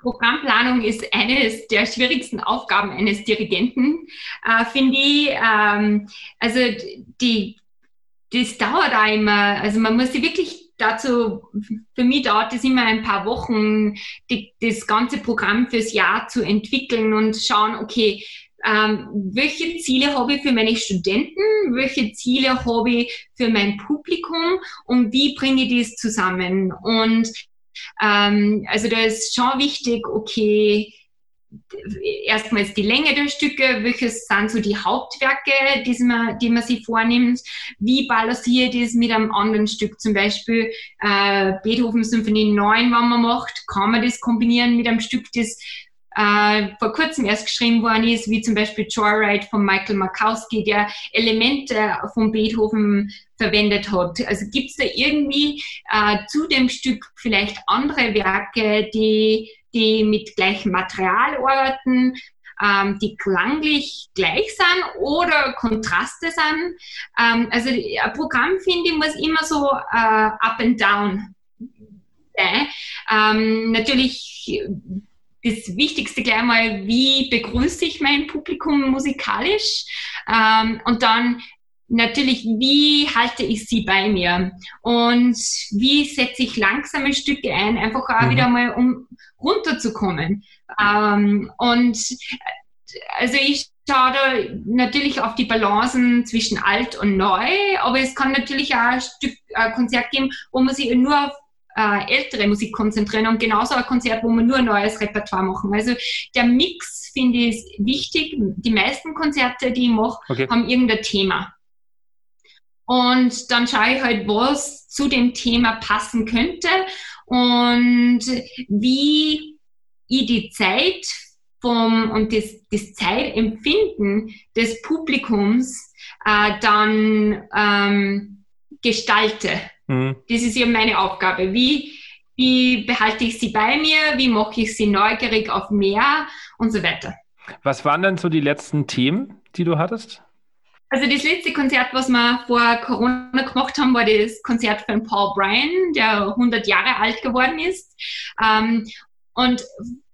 Programmplanung ist eines der schwierigsten Aufgaben eines Dirigenten, äh, finde ich. Ähm, also die, das dauert auch immer. Also man muss sich wirklich dazu, für mich dauert es immer ein paar Wochen, die, das ganze Programm fürs Jahr zu entwickeln und schauen, okay, ähm, welche Ziele habe ich für meine Studenten, welche Ziele habe ich für mein Publikum und wie bringe ich das zusammen? Und ähm, also da ist schon wichtig, okay, erstmals die Länge der Stücke, welches sind so die Hauptwerke, die man, die man sich vornimmt, wie balanciert ist mit einem anderen Stück, zum Beispiel äh, Beethoven Symphonie 9, wenn man macht, kann man das kombinieren mit einem Stück, das äh, vor kurzem erst geschrieben worden ist, wie zum Beispiel Joyride von Michael Markowski, der Elemente von Beethoven verwendet hat. Also gibt es da irgendwie äh, zu dem Stück vielleicht andere Werke, die die mit gleichem Material arbeiten, ähm, die klanglich gleich sind oder Kontraste sind. Ähm, also ein Programm, finde ich, muss immer so äh, up and down sein. Ähm, natürlich das Wichtigste gleich mal, wie begrüße ich mein Publikum musikalisch ähm, und dann natürlich, wie halte ich sie bei mir und wie setze ich langsame Stücke ein, einfach auch mhm. wieder mal um runterzukommen. Ähm, und also ich schaue da natürlich auf die Balancen zwischen alt und neu, aber es kann natürlich auch ein Stück ein Konzert geben, wo man sich nur auf äh, ältere Musik konzentrieren und genauso ein Konzert, wo man nur ein neues Repertoire machen. Also der Mix finde ich wichtig. Die meisten Konzerte, die ich mache, okay. haben irgendein Thema. Und dann schaue ich halt, was zu dem Thema passen könnte und wie ich die Zeit vom, und das, das Zeitempfinden des Publikums äh, dann ähm, gestalte. Mhm. Das ist ja meine Aufgabe. Wie, wie behalte ich sie bei mir? Wie mache ich sie neugierig auf mehr und so weiter. Was waren denn so die letzten Themen, die du hattest? Also das letzte Konzert, was wir vor Corona gemacht haben, war das Konzert von Paul Bryan, der 100 Jahre alt geworden ist. Ähm, und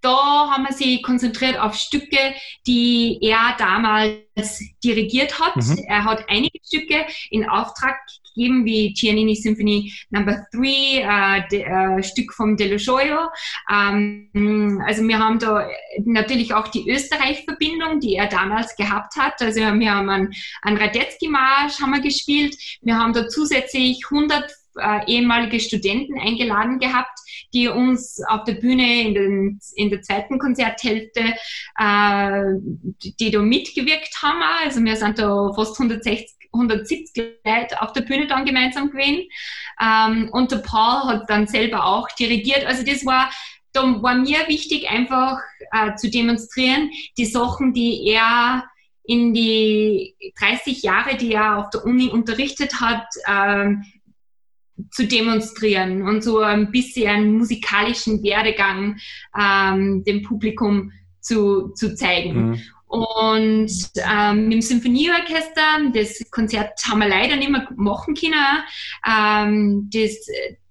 da haben wir sie konzentriert auf Stücke, die er damals dirigiert hat. Mhm. Er hat einige Stücke in Auftrag gegeben, wie Giannini Symphony Number 3, äh, äh, Stück vom Deloshoyo. Ähm, also wir haben da natürlich auch die Österreich-Verbindung, die er damals gehabt hat. Also wir haben einen, einen Radetzky-Marsch gespielt. Wir haben da zusätzlich 100 äh, ehemalige Studenten eingeladen gehabt, die uns auf der Bühne in, den, in der zweiten Konzerthälfte, äh, die, die da mitgewirkt haben. Also wir sind da fast 160 170 Leute auf der Bühne dann gemeinsam gewesen. Ähm, und der Paul hat dann selber auch dirigiert. Also das war, da war mir wichtig, einfach äh, zu demonstrieren, die Sachen, die er in die 30 Jahre, die er auf der Uni unterrichtet hat, ähm, zu demonstrieren und so ein bisschen einen musikalischen Werdegang ähm, dem Publikum zu, zu zeigen. Mhm. Und ähm, mit dem Symphonieorchester, das Konzert haben wir leider nicht mehr machen können. Ähm, das,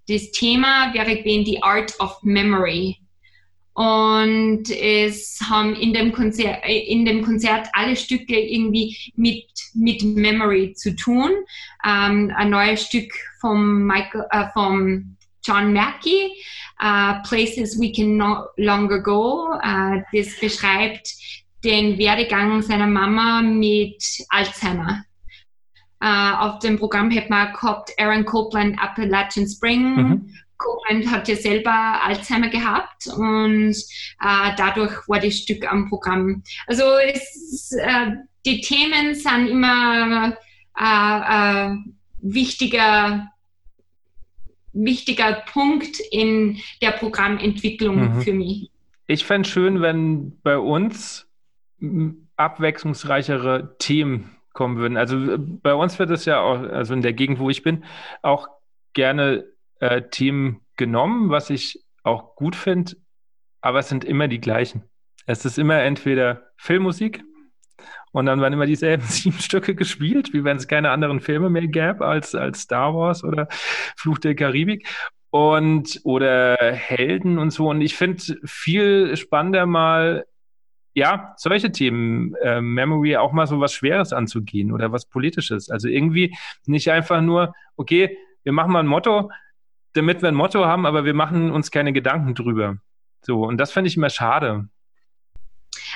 das Thema wäre gewesen die Art of Memory. Und es haben in dem Konzert, in dem Konzert alle Stücke irgendwie mit, mit Memory zu tun. Ähm, ein neues Stück vom, Michael, äh, vom John Mackey, uh, Places We Can No Longer Go. Uh, das beschreibt den Werdegang seiner Mama mit Alzheimer. Uh, auf dem Programm hätte man gehabt Aaron Copeland Appalachian Spring. Mhm. Copeland hat ja selber Alzheimer gehabt und uh, dadurch war das Stück am Programm. Also es, uh, die Themen sind immer wichtiger wichtiger Punkt in der Programmentwicklung mhm. für mich. Ich fände es schön, wenn bei uns abwechslungsreichere Themen kommen würden. Also äh, bei uns wird es ja auch, also in der Gegend, wo ich bin, auch gerne äh, Themen genommen, was ich auch gut finde, aber es sind immer die gleichen. Es ist immer entweder Filmmusik und dann werden immer dieselben sieben Stücke gespielt, wie wenn es keine anderen Filme mehr gäbe als, als Star Wars oder Fluch der Karibik und oder Helden und so. Und ich finde viel spannender mal ja, solche Themen, äh, Memory auch mal so was Schweres anzugehen oder was Politisches. Also irgendwie nicht einfach nur, okay, wir machen mal ein Motto, damit wir ein Motto haben, aber wir machen uns keine Gedanken drüber. So, und das finde ich immer schade.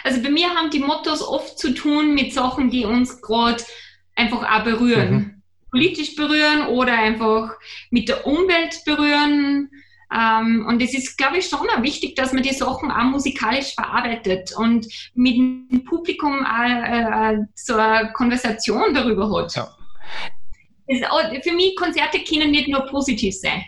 Also bei mir haben die Mottos oft zu tun mit Sachen, die uns gerade einfach auch berühren. Mhm. Politisch berühren oder einfach mit der Umwelt berühren ähm, und es ist, glaube ich, schon auch wichtig, dass man die Sachen auch musikalisch verarbeitet und mit dem Publikum auch, äh, so eine Konversation darüber hat. Ja. Das, für mich, Konzerte können nicht nur positiv sein.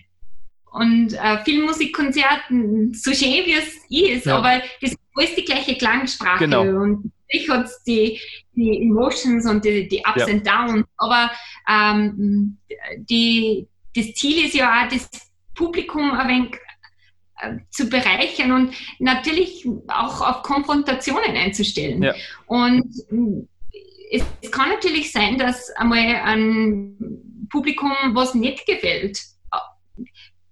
Und äh, Filmmusikkonzerten, so schön wie es ist, ja. aber das ist die gleiche Klangsprache. Genau. Und ich hat die, die Emotions und die, die Ups ja. and Downs. Aber ähm, die, das Ziel ist ja auch, das Publikum ein wenig äh, zu bereichern und natürlich auch auf Konfrontationen einzustellen. Ja. Und es, es, kann natürlich sein, dass einmal ein Publikum was nicht gefällt.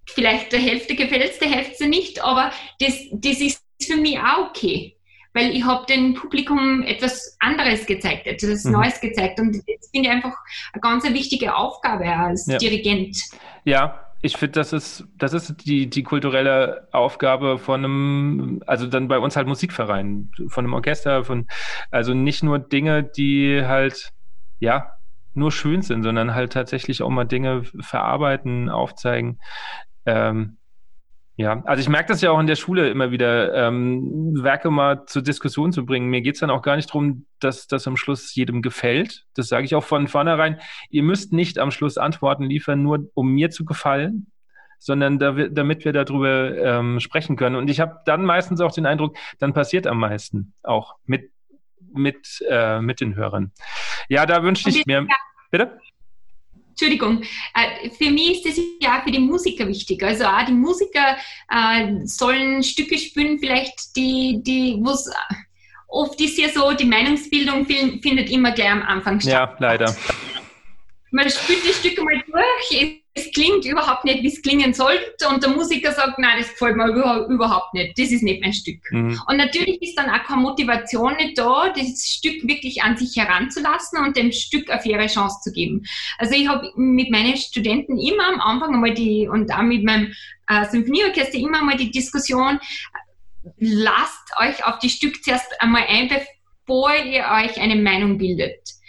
Vielleicht der Hälfte gefällt es, der Hälfte nicht, aber das, das ist für mich auch okay. Weil ich habe dem Publikum etwas anderes gezeigt, etwas mhm. Neues gezeigt. Und das finde ich einfach eine ganz wichtige Aufgabe als ja. Dirigent. Ja, ich finde, das ist, das ist die, die kulturelle Aufgabe von einem, also dann bei uns halt Musikverein, von einem Orchester, von, also nicht nur Dinge, die halt, ja, nur schön sind, sondern halt tatsächlich auch mal Dinge verarbeiten, aufzeigen. Ähm, Ja, also ich merke das ja auch in der Schule immer wieder, ähm, Werke mal zur Diskussion zu bringen. Mir geht es dann auch gar nicht darum, dass das am Schluss jedem gefällt. Das sage ich auch von vornherein. Ihr müsst nicht am Schluss Antworten liefern, nur um mir zu gefallen, sondern da, damit wir darüber ähm, sprechen können. Und ich habe dann meistens auch den Eindruck, dann passiert am meisten auch mit, mit, äh, mit den Hörern. Ja, da wünsche ich mir. Bitte? Entschuldigung, äh, für mich ist das ja auch für die Musiker wichtig. Also auch die Musiker äh, sollen Stücke spielen, vielleicht die, die, wo es oft ist ja so, die Meinungsbildung findet immer gleich am Anfang statt. Ja, leider. Man spielt die Stücke mal durch, es klingt überhaupt nicht, wie es klingen sollte und der Musiker sagt, nein, das gefällt mir überhaupt nicht, das ist nicht mein Stück. Mhm. Und natürlich ist dann auch keine Motivation nicht da, das Stück wirklich an sich heranzulassen und dem Stück eine faire Chance zu geben. Also ich habe mit meinen Studenten immer am Anfang einmal die, und auch mit meinem äh, Symphonieorchester immer einmal die Diskussion, lasst euch auf die Stück zuerst einmal ein, bevor ihr euch eine Meinung bildet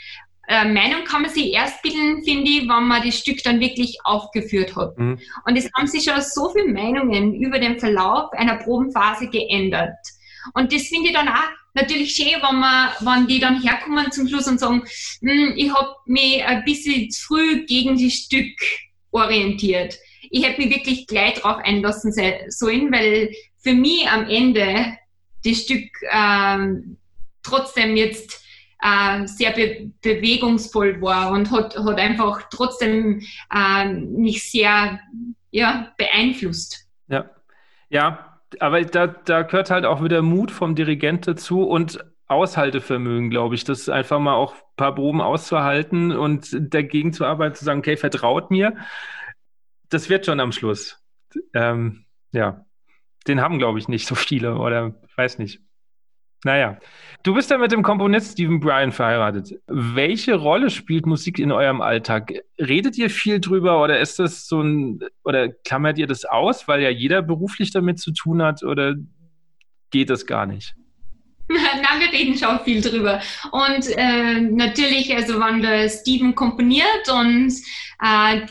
äh, Meinung kann man sich erst bilden, finde ich, wenn man das Stück dann wirklich aufgeführt hat. Mhm. Und es haben sich schon so viele Meinungen über den Verlauf einer Probenphase geändert. Und das finde ich dann auch natürlich schön, wenn, man, wenn die dann herkommen zum Schluss und sagen, hm, ich habe mich ein bisschen zu früh gegen das Stück orientiert. Ich hätte mich wirklich gleich drauf einlassen sollen, weil für mich am Ende das Stück ähm, trotzdem jetzt äh, sehr be bewegungsvoll war und hat, hat einfach trotzdem äh, mich sehr ja, beeinflusst. Ja, ja aber da, da gehört halt auch wieder Mut vom Dirigent dazu und Aushaltevermögen, glaube ich, das einfach mal auch ein paar Proben auszuhalten und dagegen zu arbeiten, zu sagen, okay, vertraut mir. Das wird schon am Schluss. Ähm, ja, den haben, glaube ich, nicht so viele oder weiß nicht. Naja, du bist ja mit dem Komponist Stephen Bryan verheiratet. Welche Rolle spielt Musik in eurem Alltag? Redet ihr viel drüber oder ist das so ein, oder klammert ihr das aus, weil ja jeder beruflich damit zu tun hat oder geht das gar nicht? Nein, wir reden schon viel drüber. Und äh, natürlich, also wenn der Steven komponiert und äh,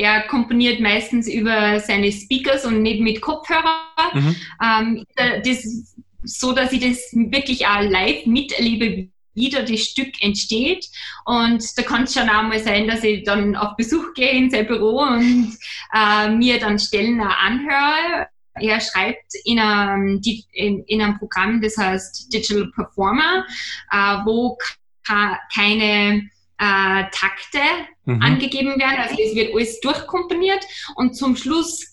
er komponiert meistens über seine Speakers und nicht mit Kopfhörer. Mhm. Ähm, das so dass ich das wirklich auch live miterlebe, wie da das Stück entsteht. Und da kann es schon auch mal sein, dass ich dann auf Besuch gehe in sein Büro und äh, mir dann Stellen auch anhöre. Er schreibt in einem, in, in einem Programm, das heißt Digital Performer, äh, wo keine äh, Takte mhm. angegeben werden. Also es wird alles durchkomponiert und zum Schluss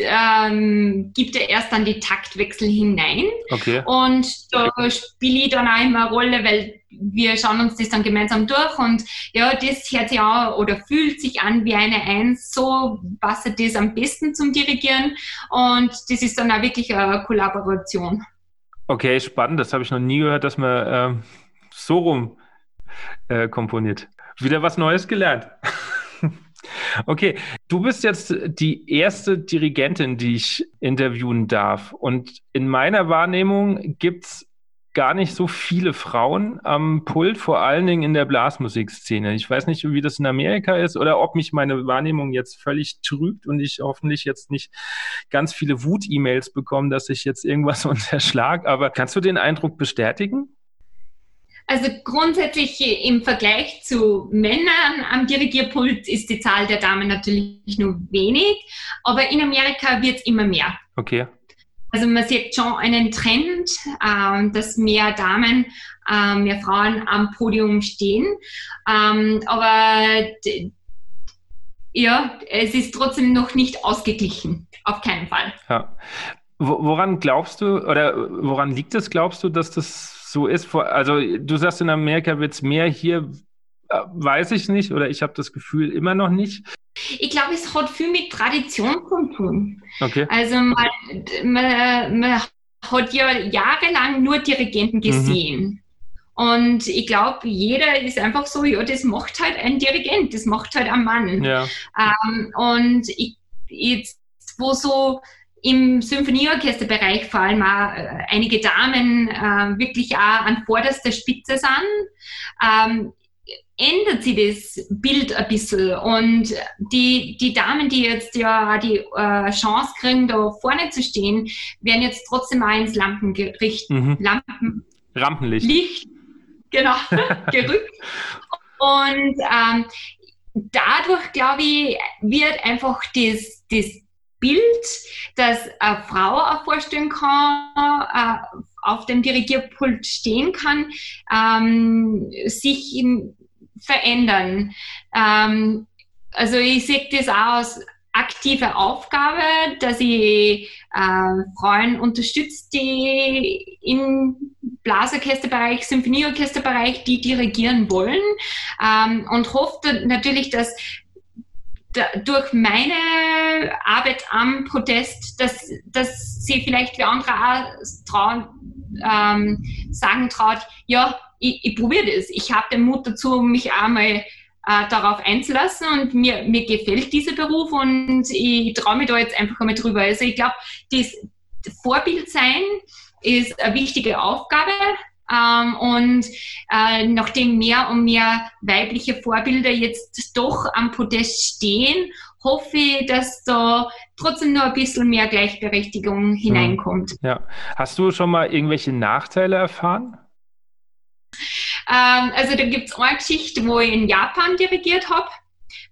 ähm, gibt er erst dann die Taktwechsel hinein. Okay. Und da spiele ich dann auch immer eine Rolle, weil wir schauen uns das dann gemeinsam durch und ja, das hört sich auch oder fühlt sich an wie eine Eins. So passt das am besten zum Dirigieren und das ist dann auch wirklich eine Kollaboration. Okay, spannend. Das habe ich noch nie gehört, dass man äh, so rum äh, komponiert. Wieder was Neues gelernt. Okay, du bist jetzt die erste Dirigentin, die ich interviewen darf. Und in meiner Wahrnehmung gibt es gar nicht so viele Frauen am Pult, vor allen Dingen in der Blasmusikszene. Ich weiß nicht, wie das in Amerika ist oder ob mich meine Wahrnehmung jetzt völlig trübt und ich hoffentlich jetzt nicht ganz viele Wut-E-Mails bekomme, dass ich jetzt irgendwas unterschlag. Aber kannst du den Eindruck bestätigen? Also grundsätzlich im Vergleich zu Männern am Dirigierpult ist die Zahl der Damen natürlich nur wenig, aber in Amerika wird es immer mehr. Okay. Also man sieht schon einen Trend, ähm, dass mehr Damen, äh, mehr Frauen am Podium stehen. Ähm, aber ja, es ist trotzdem noch nicht ausgeglichen. Auf keinen Fall. Ja. Woran glaubst du oder woran liegt es, glaubst du, dass das so ist. Also du sagst, in Amerika wird es mehr, hier äh, weiß ich nicht oder ich habe das Gefühl immer noch nicht. Ich glaube, es hat viel mit Tradition zu tun. Okay. Also man, man, man hat ja jahrelang nur Dirigenten mhm. gesehen. Mhm. Und ich glaube, jeder ist einfach so, ja, das macht halt ein Dirigent, das macht halt ein Mann. Ja. Ähm, und ich, jetzt, wo so im Symphonieorchesterbereich vor allem auch äh, einige Damen äh, wirklich auch an vorderster Spitze sind, ähm, ändert sich das Bild ein bisschen. Und die, die Damen, die jetzt ja die äh, Chance kriegen, da vorne zu stehen, werden jetzt trotzdem auch ins Lampengericht, mhm. Lampen, Rampenlicht. Licht, genau, gerückt. Und ähm, dadurch, glaube ich, wird einfach das, das Bild, dass eine Frau auch vorstellen kann, äh, auf dem Dirigierpult stehen kann, ähm, sich verändern. Ähm, also ich sehe das auch als aktive Aufgabe, dass ich äh, Frauen unterstütze, die im Blasorchesterbereich, Symphonieorchesterbereich, die dirigieren wollen ähm, und hoffe natürlich, dass da, durch meine Arbeit am Protest, dass, dass sie vielleicht wie andere auch trauen, ähm, sagen traut, ja, ich, ich probiere das. Ich habe den Mut dazu, mich einmal äh, darauf einzulassen und mir, mir gefällt dieser Beruf und ich traue mich da jetzt einfach einmal drüber. Also ich glaube, das Vorbild sein ist eine wichtige Aufgabe. Ähm, und äh, nachdem mehr und mehr weibliche Vorbilder jetzt doch am Podest stehen, hoffe ich, dass da trotzdem nur ein bisschen mehr Gleichberechtigung hineinkommt. Ja. Hast du schon mal irgendwelche Nachteile erfahren? Ähm, also da gibt es eine Geschichte, wo ich in Japan dirigiert habe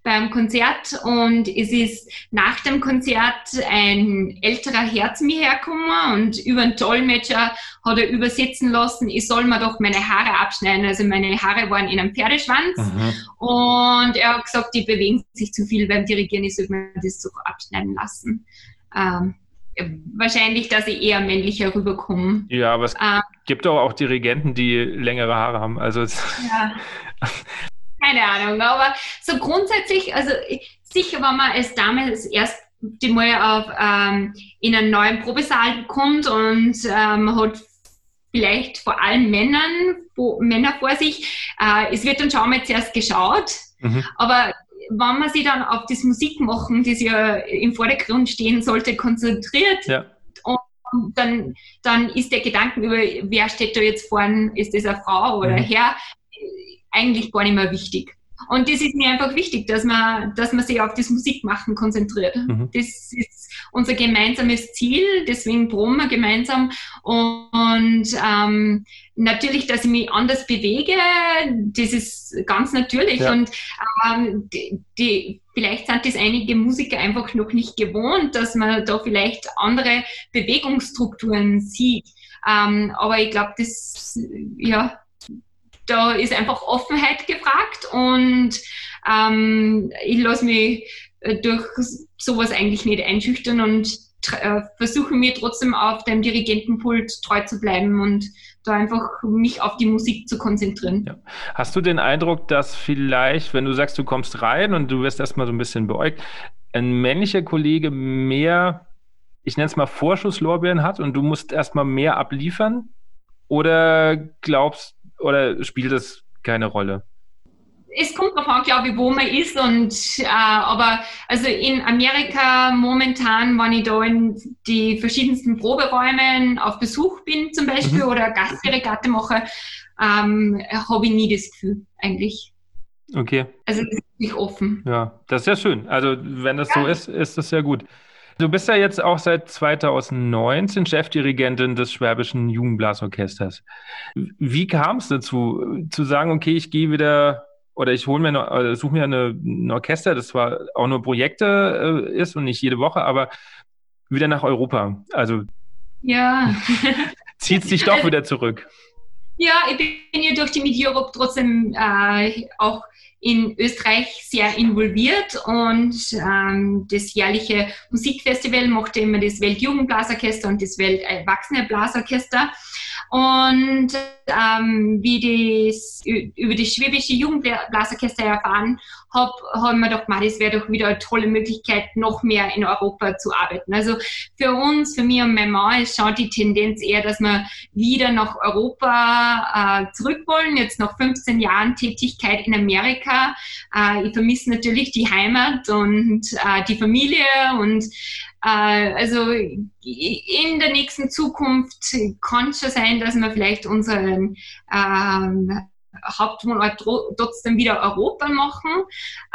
beim Konzert und es ist nach dem Konzert ein älterer Herr zu mir hergekommen und über einen Dolmetscher hat er übersetzen lassen, ich soll mir doch meine Haare abschneiden. Also meine Haare waren in einem Pferdeschwanz mhm. und er hat gesagt, die bewegen sich zu viel beim Dirigieren, ich soll mir das so abschneiden lassen. Ähm, wahrscheinlich, dass ich eher männlicher rüberkomme. Ja, aber es ähm, gibt auch, auch Dirigenten, die längere Haare haben. Also ja. keine Ahnung, aber so grundsätzlich, also sicher, wenn man als Dame das erste Mal auf, ähm, in einen neuen Probesaal kommt und ähm, hat vielleicht vor allem Männern, wo, Männer vor sich, äh, es wird dann schon mal zuerst geschaut, mhm. aber wenn man sich dann auf das Musikmachen, das ja im Vordergrund stehen sollte, konzentriert, ja. und dann, dann ist der Gedanke über, wer steht da jetzt vorne, ist das eine Frau oder mhm. Herr, eigentlich gar nicht mehr wichtig. Und das ist mir einfach wichtig, dass man, dass man sich auf das Musikmachen konzentriert. Mhm. Das ist unser gemeinsames Ziel, deswegen proben wir gemeinsam. Und ähm, natürlich, dass ich mich anders bewege, das ist ganz natürlich. Ja. Und ähm, die, die, vielleicht sind das einige Musiker einfach noch nicht gewohnt, dass man da vielleicht andere Bewegungsstrukturen sieht. Ähm, aber ich glaube, das, ja, da ist einfach Offenheit gefragt und ähm, ich lasse mich äh, durch sowas eigentlich nicht einschüchtern und äh, versuche mir trotzdem auf dem Dirigentenpult treu zu bleiben und da einfach mich auf die Musik zu konzentrieren. Ja. Hast du den Eindruck, dass vielleicht, wenn du sagst, du kommst rein und du wirst erstmal so ein bisschen beäugt, ein männlicher Kollege mehr, ich nenne es mal Vorschusslorbeeren hat und du musst erstmal mehr abliefern? Oder glaubst oder spielt das keine Rolle? es kommt darauf an, glaube ich, wo man ist. Und äh, aber also in Amerika momentan, wenn ich da in die verschiedensten Proberäumen auf Besuch bin, zum Beispiel, mhm. oder Gastregatte mache, ähm, habe ich nie das Gefühl, eigentlich. Okay. Also das ist nicht offen. Ja, das ist ja schön. Also wenn das ja. so ist, ist das ja gut. Du bist ja jetzt auch seit 2019 Chefdirigentin des Schwäbischen Jugendblasorchesters. Wie kam es dazu, zu sagen, okay, ich gehe wieder oder ich hole mir äh, suche mir eine, ein Orchester, das zwar auch nur Projekte äh, ist und nicht jede Woche, aber wieder nach Europa. Also ja. zieht sich doch wieder zurück. Ja, ich bin ja durch die Mid Europe trotzdem äh, auch in Österreich sehr involviert und ähm, das jährliche Musikfestival machte immer das Weltjugendblasorchester und das Welterwachsene-Blasorchester. Und ähm, wie das über das schwäbische Jugendblasorchester erfahren habe, haben wir gedacht, das wäre doch wieder eine tolle Möglichkeit, noch mehr in Europa zu arbeiten. Also für uns, für mich und mein Mann ist schon die Tendenz eher, dass wir wieder nach Europa äh, zurück wollen. Jetzt nach 15 Jahren Tätigkeit in Amerika. Äh, ich vermisse natürlich die Heimat und äh, die Familie und äh, also in der nächsten Zukunft kann es schon sein, dass wir vielleicht unseren ähm, Hauptwohnort trotzdem wieder Europa machen.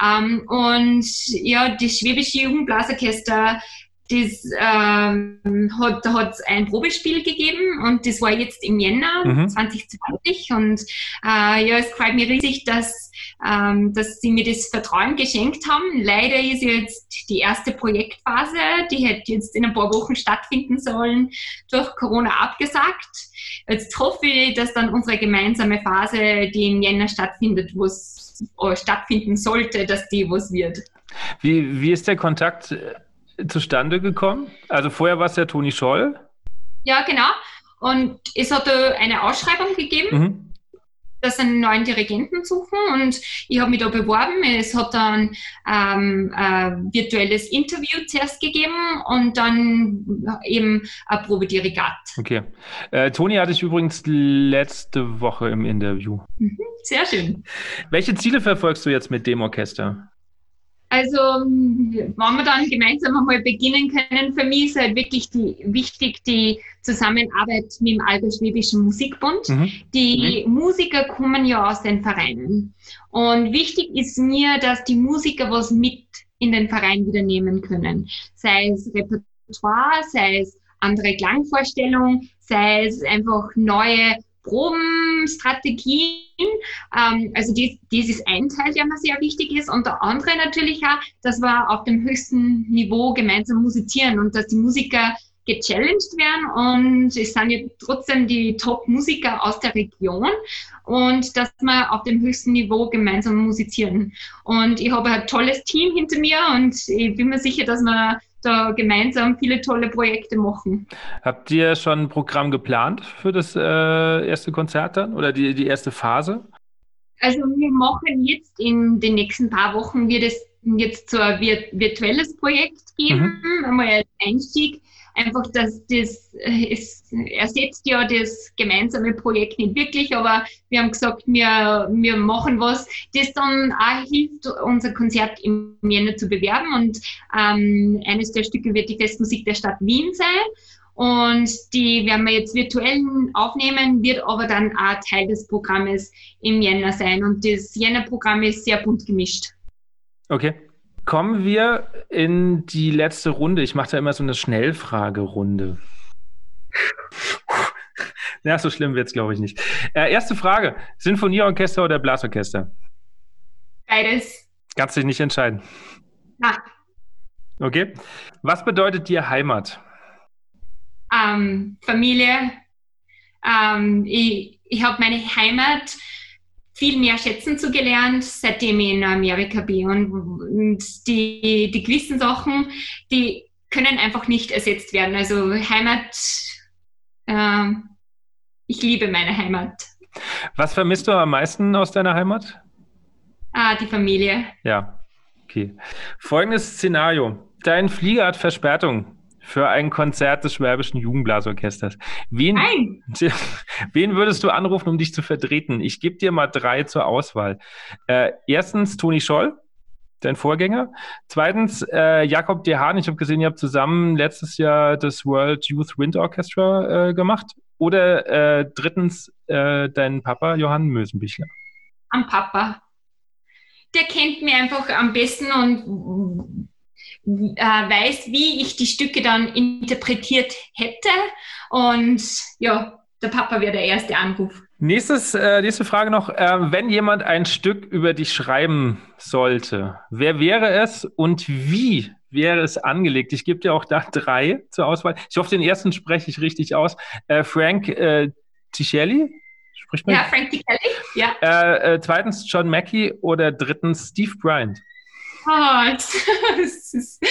Ähm, und ja, das Schwäbische Jugendblasorchester das ähm, hat, hat ein Probespiel gegeben und das war jetzt im Jänner mhm. 2020 und äh, ja, es freut mich riesig, dass, ähm, dass sie mir das Vertrauen geschenkt haben. Leider ist jetzt die erste Projektphase, die hätte jetzt in ein paar Wochen stattfinden sollen, durch Corona abgesagt. Jetzt hoffe ich, dass dann unsere gemeinsame Phase, die im Jänner stattfindet, wo es äh, stattfinden sollte, dass die was wird. Wie, wie ist der Kontakt zustande gekommen? Also vorher war es ja Toni Scholl. Ja, genau. Und es hat eine Ausschreibung gegeben, mhm. dass sie einen neuen Dirigenten suchen und ich habe mich da beworben. Es hat dann ähm, ein virtuelles Interview zuerst gegeben und dann eben ein Probedirigat. Okay. Äh, Toni hatte ich übrigens letzte Woche im Interview. Mhm, sehr schön. Welche Ziele verfolgst du jetzt mit dem Orchester? Also, wenn wir dann gemeinsam einmal beginnen können, für mich ist halt wirklich die, wichtig die Zusammenarbeit mit dem Allgäu-Schwäbischen Musikbund. Mhm. Die mhm. Musiker kommen ja aus den Vereinen. Und wichtig ist mir, dass die Musiker was mit in den Verein wieder nehmen können. Sei es Repertoire, sei es andere Klangvorstellungen, sei es einfach neue Probenstrategien. Ähm, also dies, dies ist ein Teil, der mir sehr wichtig ist. Und der andere natürlich auch, dass wir auf dem höchsten Niveau gemeinsam musizieren und dass die Musiker gechallenged werden und es sind ja trotzdem die Top-Musiker aus der Region und dass wir auf dem höchsten Niveau gemeinsam musizieren. Und ich habe ein tolles Team hinter mir und ich bin mir sicher, dass wir da gemeinsam viele tolle Projekte machen. Habt ihr schon ein Programm geplant für das äh, erste Konzert dann oder die, die erste Phase? Also wir machen jetzt in den nächsten paar Wochen wird es jetzt so ein virtuelles Projekt geben, mhm. einmal als Einstieg einfach, dass das, es ersetzt ja das gemeinsame Projekt nicht wirklich, aber wir haben gesagt, wir, wir machen was, das dann auch hilft, unser Konzert im Jänner zu bewerben und ähm, eines der Stücke wird die Festmusik der Stadt Wien sein. Und die werden wir jetzt virtuell aufnehmen, wird aber dann auch Teil des Programmes im Jänner sein. Und das Jänner-Programm ist sehr bunt gemischt. Okay. Kommen wir in die letzte Runde. Ich mache da immer so eine Schnellfragerunde. ja, so schlimm wird es, glaube ich, nicht. Äh, erste Frage: Sinfonieorchester oder Blasorchester? Beides. Kannst dich nicht entscheiden? Ja. Okay. Was bedeutet dir Heimat? Ähm, Familie. Ähm, ich ich habe meine Heimat viel mehr schätzen zu gelernt, seitdem ich in Amerika bin. Und, und die, die gewissen Sachen, die können einfach nicht ersetzt werden. Also Heimat, äh, ich liebe meine Heimat. Was vermisst du am meisten aus deiner Heimat? Ah, die Familie. Ja, okay. Folgendes Szenario. Dein Flieger hat Verspätung für ein Konzert des Schwäbischen Jugendblasorchesters. Wen, Nein. wen würdest du anrufen, um dich zu vertreten? Ich gebe dir mal drei zur Auswahl. Äh, erstens Toni Scholl, dein Vorgänger. Zweitens äh, Jakob Dehan. Ich habe gesehen, ihr habt zusammen letztes Jahr das World Youth Wind Orchestra äh, gemacht. Oder äh, drittens äh, dein Papa Johann Mösenbichler. Am Papa. Der kennt mir einfach am besten und äh, weiß, wie ich die Stücke dann interpretiert hätte. Und ja, der Papa wäre der erste Anruf. Nächstes, äh, nächste Frage noch. Äh, wenn jemand ein Stück über dich schreiben sollte, wer wäre es und wie wäre es angelegt? Ich gebe dir auch da drei zur Auswahl. Ich hoffe, den ersten spreche ich richtig aus. Äh, Frank äh, Tichelli? Spricht man? Ja, Frank Tichelli, ja. Äh, äh, zweitens John Mackey oder drittens Steve Bryant? Oh, das ist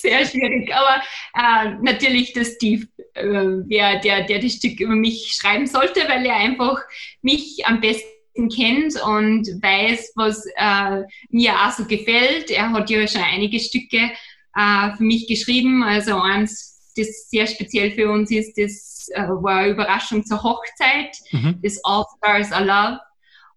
sehr schwierig. Aber äh, natürlich der Steve, äh, der, der, der das Stück über mich schreiben sollte, weil er einfach mich am besten kennt und weiß, was äh, mir auch so gefällt. Er hat ja schon einige Stücke äh, für mich geschrieben. Also eins, das sehr speziell für uns ist, das äh, war eine Überraschung zur Hochzeit, mhm. das All Stars Are Love.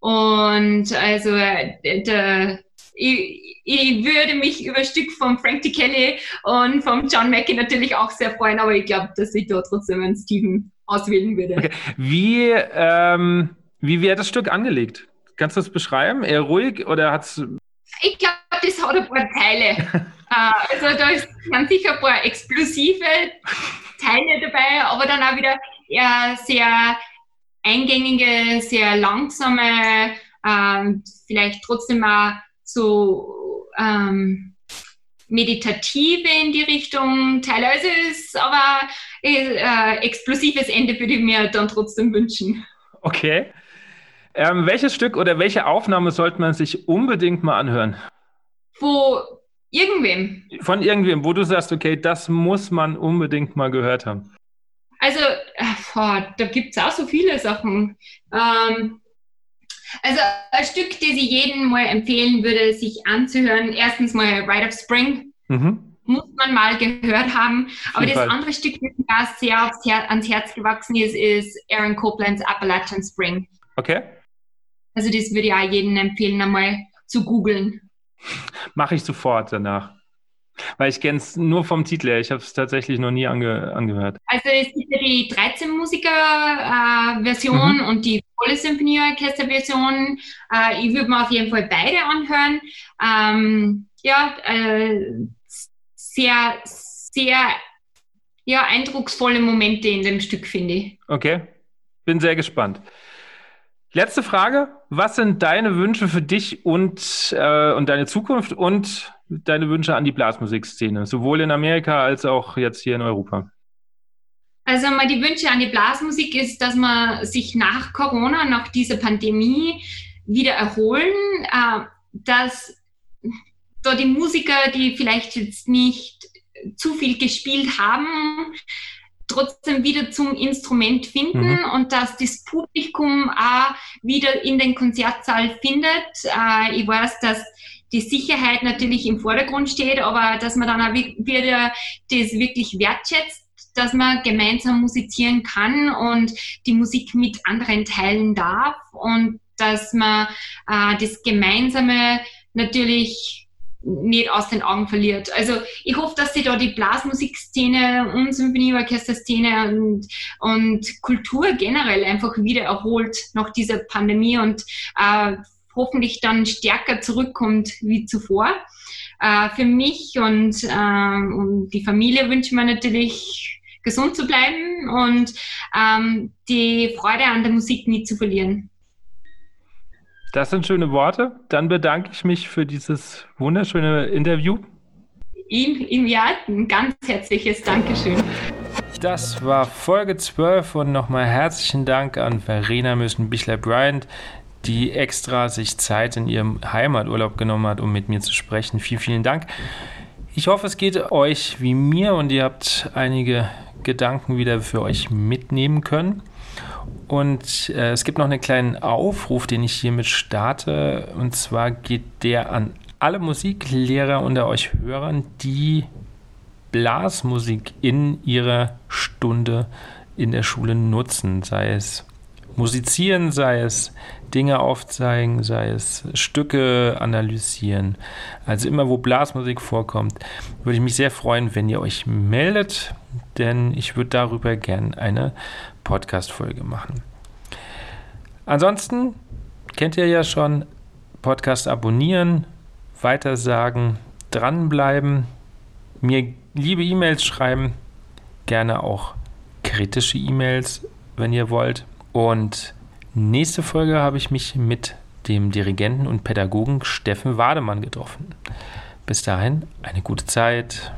Und also äh, der ich, ich, würde mich über ein Stück von Frank T. Kelly und von John Mackey natürlich auch sehr freuen, aber ich glaube, dass ich da trotzdem einen Steven auswählen würde. Okay. Wie, ähm, Wie wäre das Stück angelegt? Kannst du es beschreiben? Eher ruhig oder hat es. Ich glaube, das hat ein paar Teile. Äh, also da sind sicher ein paar explosive Teile dabei, aber dann auch wieder eher sehr eingängige, sehr langsame, ähm, vielleicht trotzdem auch so ähm, meditative in die Richtung Teile. Also ist aber äh, explosives Ende würde ich mir dann trotzdem wünschen. Okay. Ähm, welches Stück oder welche Aufnahme sollte man sich unbedingt mal anhören? Wo irgendwem. Von irgendwem, wo du sagst, okay, das muss man unbedingt mal gehört haben. Also, oh, da gibt es auch so viele Sachen. Ähm, also ein Stück, das ich jedem mal empfehlen würde, sich anzuhören. Erstens mal Ride of Spring. Mhm. Muss man mal gehört haben. Aber das Fall. andere Stück, das mir sehr aufs Her ans Herz gewachsen ist, ist Aaron Coplands Appalachian Spring. Okay. Also das würde ich auch jedem empfehlen, einmal zu googeln. Mache ich sofort danach. Weil ich kenne es nur vom Titel her. Ich habe es tatsächlich noch nie ange angehört. Also es gibt ja die 13-Musiker-Version mhm. und die volle Symphonieorchester-Version. Äh, ich würde mir auf jeden Fall beide anhören. Ähm, ja, äh, sehr, sehr ja, eindrucksvolle Momente in dem Stück, finde ich. Okay, bin sehr gespannt. Letzte Frage. Was sind deine Wünsche für dich und, äh, und deine Zukunft und deine Wünsche an die Blasmusikszene, sowohl in Amerika als auch jetzt hier in Europa? Also mal die Wünsche an die Blasmusik ist, dass man sich nach Corona, nach dieser Pandemie wieder erholen, äh, dass da die Musiker, die vielleicht jetzt nicht zu viel gespielt haben, trotzdem wieder zum Instrument finden mhm. und dass das Publikum auch wieder in den Konzertsaal findet. Äh, ich weiß, dass die Sicherheit natürlich im Vordergrund steht, aber dass man dann auch wieder das wirklich wertschätzt, dass man gemeinsam musizieren kann und die Musik mit anderen teilen darf und dass man äh, das Gemeinsame natürlich nicht aus den Augen verliert. Also ich hoffe, dass sich da die Blasmusikszene und Symphonieorchesterszene und, und Kultur generell einfach wieder erholt nach dieser Pandemie und äh, hoffentlich dann stärker zurückkommt wie zuvor. Äh, für mich und, äh, und die Familie wünsche ich mir natürlich gesund zu bleiben und ähm, die Freude an der Musik nie zu verlieren. Das sind schöne Worte. Dann bedanke ich mich für dieses wunderschöne Interview. Ihm, ihm ja, ein ganz herzliches Dankeschön. Das war Folge 12 und nochmal herzlichen Dank an Verena Müssen-Bichler-Bryant, die extra sich Zeit in ihrem Heimaturlaub genommen hat, um mit mir zu sprechen. Vielen, vielen Dank. Ich hoffe, es geht euch wie mir und ihr habt einige Gedanken wieder für euch mitnehmen können. Und äh, es gibt noch einen kleinen Aufruf, den ich hiermit starte. Und zwar geht der an alle Musiklehrer unter euch Hörern, die Blasmusik in ihrer Stunde in der Schule nutzen. Sei es musizieren, sei es Dinge aufzeigen, sei es Stücke analysieren. Also immer, wo Blasmusik vorkommt, würde ich mich sehr freuen, wenn ihr euch meldet, denn ich würde darüber gerne eine Podcast-Folge machen. Ansonsten kennt ihr ja schon Podcast abonnieren, weitersagen, dranbleiben, mir liebe E-Mails schreiben, gerne auch kritische E-Mails, wenn ihr wollt. Und nächste Folge habe ich mich mit dem Dirigenten und Pädagogen Steffen Wademann getroffen. Bis dahin eine gute Zeit.